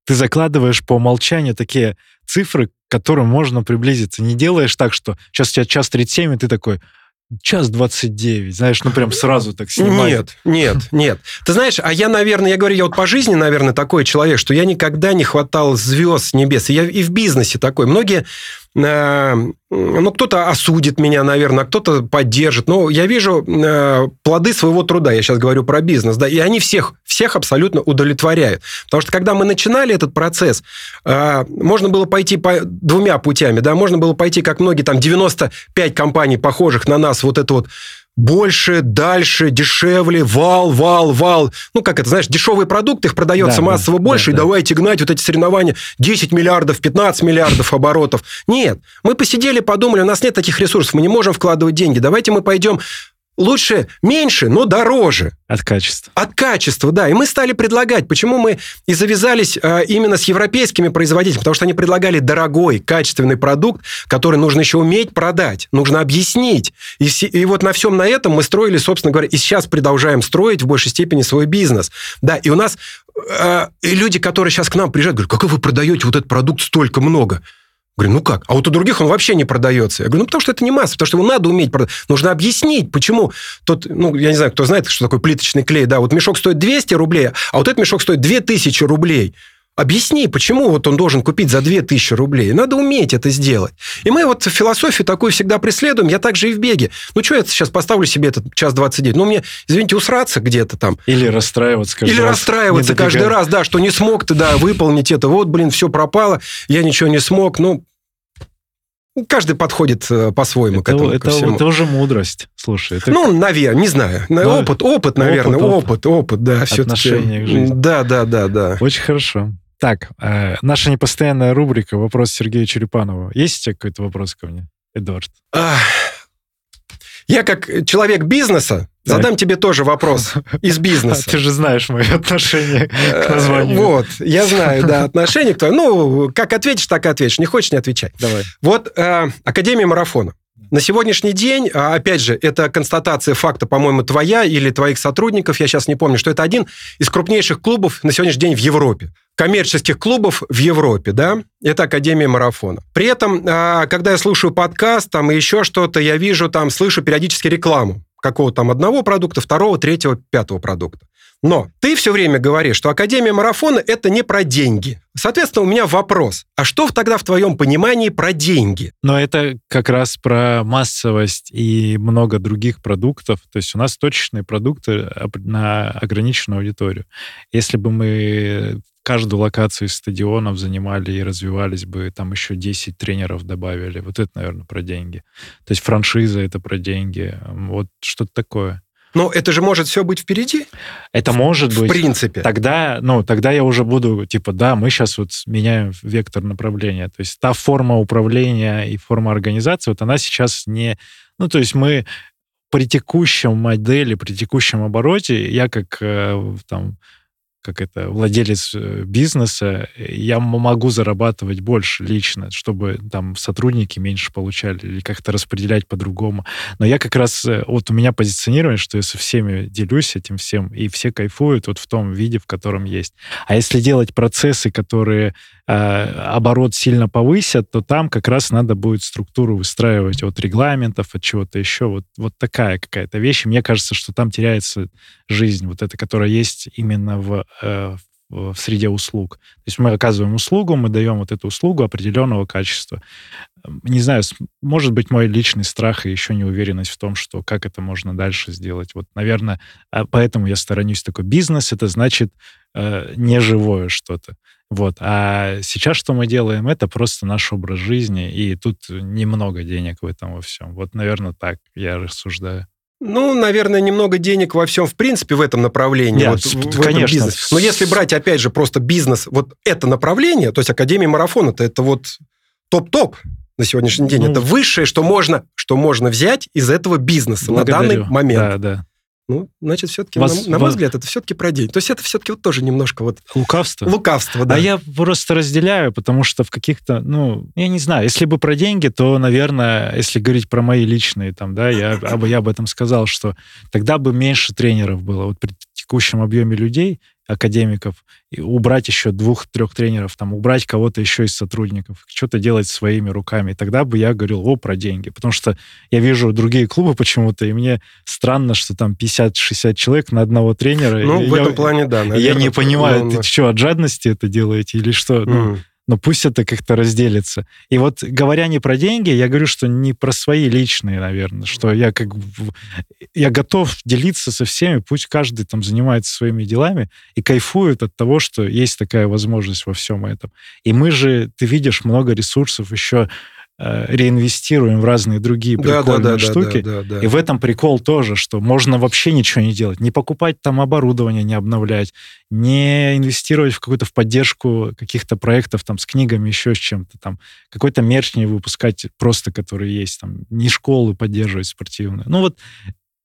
ты закладываешь по умолчанию такие цифры, к которым можно приблизиться. Не делаешь так, что сейчас у тебя час 37, и ты такой, час 29, знаешь, ну прям сразу так снимать. Нет, нет, нет. Ты знаешь, а я, наверное, я говорю, я вот по жизни, наверное, такой человек, что я никогда не хватал звезд с небес. И я и в бизнесе такой. Многие ну, кто-то осудит меня, наверное, кто-то поддержит. Но я вижу э, плоды своего труда, я сейчас говорю про бизнес, да, и они всех, всех абсолютно удовлетворяют. Потому что когда мы начинали этот процесс, э, можно было пойти по двумя путями, да, можно было пойти, как многие, там, 95 компаний, похожих на нас, вот это вот больше, дальше, дешевле, вал, вал, вал. Ну, как это, знаешь, дешевый продукт, их продается да, массово да, больше, да, и да. давайте гнать вот эти соревнования 10 миллиардов, 15 миллиардов оборотов. Нет, мы посидели, подумали, у нас нет таких ресурсов, мы не можем вкладывать деньги, давайте мы пойдем лучше меньше, но дороже. От качества. От качества, да. И мы стали предлагать. Почему мы и завязались э, именно с европейскими производителями? Потому что они предлагали дорогой, качественный продукт, который нужно еще уметь продать, нужно объяснить. И, все, и вот на всем на этом мы строили, собственно говоря, и сейчас продолжаем строить в большей степени свой бизнес. Да, и у нас э, и люди, которые сейчас к нам приезжают, говорят, как вы продаете вот этот продукт столько много? Говорю, ну как? А вот у других он вообще не продается. Я говорю, ну потому что это не масса, потому что его надо уметь продать. Нужно объяснить, почему. Тот, ну, я не знаю, кто знает, что такое плиточный клей, да, вот мешок стоит 200 рублей, а вот этот мешок стоит 2000 рублей. Объясни, почему вот он должен купить за 2000 рублей. Надо уметь это сделать. И мы вот философию такую всегда преследуем. Я также и в беге. Ну, что я сейчас поставлю себе этот час 29? Ну, мне, извините, усраться где-то там. Или расстраиваться каждый Или раз. расстраиваться каждый раз, да, что не смог ты, да, выполнить это. Вот, блин, все пропало, я ничего не смог. Ну, Каждый подходит э, по-своему это, к этому. Это, всему. это уже мудрость. Слушай, это... Ну, наверное, не знаю. Но... Опыт, опыт, наверное, опыт, опыт, опыт да. Отношение к жизни. Да, да, да, да. Очень хорошо. Так, э, наша непостоянная рубрика «Вопрос Сергея Черепанова». Есть у тебя какой-то вопрос ко мне, Эдуард? Я как человек бизнеса задам тебе тоже вопрос из бизнеса. Ты же знаешь мои отношения к э, названию. Вот, я знаю, да, отношение к твоему. Ну, как ответишь, так и ответишь. Не хочешь, не отвечай. Давай. Вот э, Академия марафона. На сегодняшний день, а, опять же, это констатация факта, по-моему, твоя или твоих сотрудников, я сейчас не помню, что это один из крупнейших клубов на сегодняшний день в Европе коммерческих клубов в Европе, да, это Академия марафона. При этом, а, когда я слушаю подкаст, там и еще что-то, я вижу, там, слышу периодически рекламу какого-то там одного продукта, второго, третьего, пятого продукта. Но ты все время говоришь, что Академия марафона – это не про деньги. Соответственно, у меня вопрос. А что тогда в твоем понимании про деньги? Но это как раз про массовость и много других продуктов. То есть у нас точечные продукты на ограниченную аудиторию. Если бы мы каждую локацию из стадионов занимали и развивались бы, там еще 10 тренеров добавили. Вот это, наверное, про деньги. То есть франшиза — это про деньги. Вот что-то такое. Но это же может все быть впереди. Это может быть. В принципе. Тогда, ну, тогда я уже буду, типа, да, мы сейчас вот меняем вектор направления. То есть та форма управления и форма организации, вот она сейчас не... Ну, то есть мы при текущем модели, при текущем обороте, я как э, там как это, владелец э, бизнеса, я могу зарабатывать больше лично, чтобы там сотрудники меньше получали или как-то распределять по-другому. Но я как раз, э, вот у меня позиционирование, что я со всеми делюсь этим всем, и все кайфуют вот в том виде, в котором есть. А если делать процессы, которые оборот сильно повысят, то там как раз надо будет структуру выстраивать от регламентов, от чего-то еще. Вот, вот такая какая-то вещь. Мне кажется, что там теряется жизнь, вот эта, которая есть именно в, э, в среде услуг. То есть мы оказываем услугу, мы даем вот эту услугу определенного качества. Не знаю, может быть, мой личный страх и еще неуверенность в том, что как это можно дальше сделать. Вот, наверное, а поэтому я сторонюсь такой бизнес. Это значит э, неживое что-то. Вот. А сейчас что мы делаем? Это просто наш образ жизни, и тут немного денег в этом во всем. Вот, наверное, так я рассуждаю. Ну, наверное, немного денег во всем, в принципе, в этом направлении. Нет, вот, в этом конечно. бизнесе. Но если брать, опять же, просто бизнес, вот это направление, то есть Академия марафона, это вот топ-топ на сегодняшний день. Ну, это высшее, что можно, что можно взять из этого бизнеса на данный Благодарю. момент. Да, да. Ну, значит, все-таки, Вас- на, на мой взгляд, это все-таки про деньги. То есть это все-таки вот тоже немножко вот Лукавство. лукавство, да. А я просто разделяю, потому что в каких-то, ну, я не знаю, если бы про деньги, то, наверное, если говорить про мои личные, там, да, я, об- я об этом сказал, что тогда бы меньше тренеров было. Вот при текущем объеме людей, академиков, и убрать еще двух-трех тренеров, там, убрать кого-то еще из сотрудников, что-то делать своими руками. И тогда бы я говорил, о, про деньги. Потому что я вижу другие клубы почему-то, и мне странно, что там 50-60 человек на одного тренера. Ну, в я- этом плане, да. и я наверное, не понимаю, ну, ты что, от жадности это делаете или что? Ну, м. Но пусть это как-то разделится. И вот говоря не про деньги, я говорю, что не про свои личные, наверное, что я как я готов делиться со всеми, пусть каждый там занимается своими делами и кайфует от того, что есть такая возможность во всем этом. И мы же, ты видишь, много ресурсов еще реинвестируем в разные другие Да, да, прикольные да, да, штуки. да, да, да. И в этом прикол тоже, что можно вообще ничего не делать, не покупать там оборудование, не обновлять, не инвестировать в какую-то в поддержку каких-то проектов там с книгами, еще с чем-то там, какой-то мерч не выпускать просто, который есть, там, не школы поддерживать спортивные. Ну вот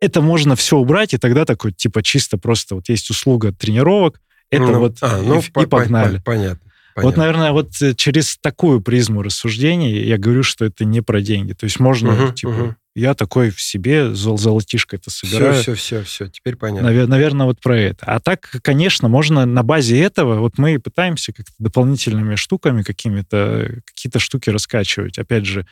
это можно все убрать, и тогда такой, типа, чисто просто вот есть услуга тренировок, это Ну, вот а, и, ну, и по- по- погнали. по- Понятно. Вот, понятно. наверное, вот э, через такую призму рассуждений я говорю, что это не про деньги. То есть можно, Мгм, типа, мгм. я такой в себе зол золотишко это собираю. Все, все, все, все, теперь понятно. Наверное, вот про это. А так, конечно, можно на базе этого, вот мы пытаемся как-то дополнительными штуками какими-то, какие-то штуки раскачивать. Опять же,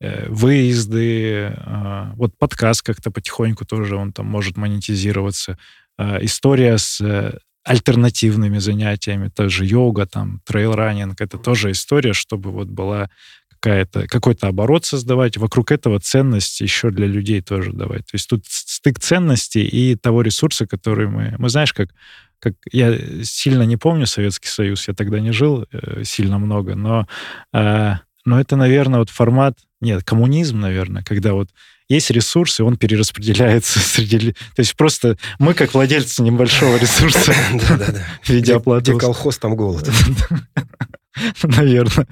э, выезды, а, вот подкаст как-то потихоньку тоже, он там может монетизироваться. А, История с э, альтернативными занятиями, тоже йога, там, трейл-раннинг, это тоже история, чтобы вот была какая-то, какой-то оборот создавать, вокруг этого ценность еще для людей тоже давать. То есть тут стык ценностей и того ресурса, который мы... Мы знаешь, как, как я сильно не помню Советский Союз, я тогда не жил э, сильно много, но, э, но это, наверное, вот формат... Нет, коммунизм, наверное, когда вот есть ресурс, и он перераспределяется среди... То есть просто мы, как владельцы небольшого ресурса в виде оплаты где колхоз, там голод. Наверное.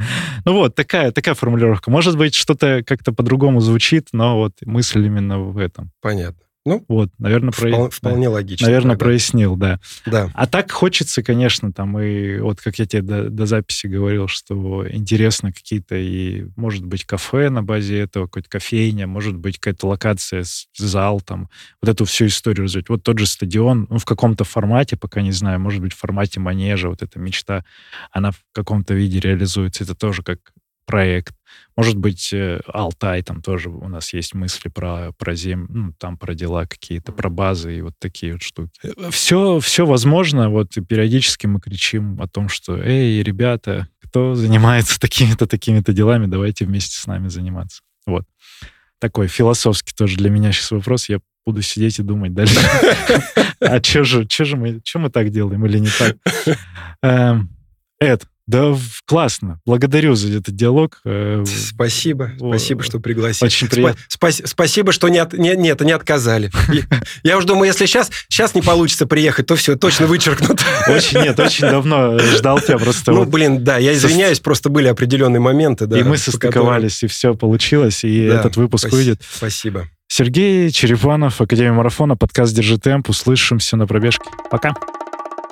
Ну вот, такая, такая формулировка. Может быть, что-то как-то по-другому звучит, но вот мысль именно в этом. Понятно. Ну, Вот, наверное, про... впол- да. вполне логично. Наверное, тогда. прояснил, да. Да. А так хочется, конечно, там и вот как я тебе до, до записи говорил, что интересно какие-то и, может быть, кафе на базе этого, какая-то кофейня, может быть, какая-то локация, с- зал там, вот эту всю историю развить. Вот тот же стадион, ну, в каком-то формате, пока не знаю, может быть, в формате манежа, вот эта мечта, она в каком-то виде реализуется. Это тоже как проект. Может быть, э, Алтай, там тоже у нас есть мысли про, про зем, ну, там про дела какие-то, про базы и вот такие вот штуки. Все, все возможно, вот и периодически мы кричим о том, что, эй, ребята, кто занимается такими-то, такими-то делами, давайте вместе с нами заниматься. Вот. Такой философский тоже для меня сейчас вопрос. Я буду сидеть и думать дальше. А что же, что же мы, что мы так делаем или не так? Эм, Эд, да классно. Благодарю за этот диалог. Э, Спасибо, О, спасибо, что пригласили. очень Спа- приятно. спас- спасибо, что не, от- не, нет, не отказали. Я- уже думаю, если сейчас, сейчас не получится приехать, то все, точно вычеркнут. Очень, нет, очень давно ждал тебя просто. Ну, блин, да, я извиняюсь, просто были определенные моменты. да, и мы состыковались, и все получилось, и этот выпуск выйдет. Спасибо. Сергей Черепанов, Академия Марафона, подкаст «Держи темп». Услышимся на пробежке. Пока.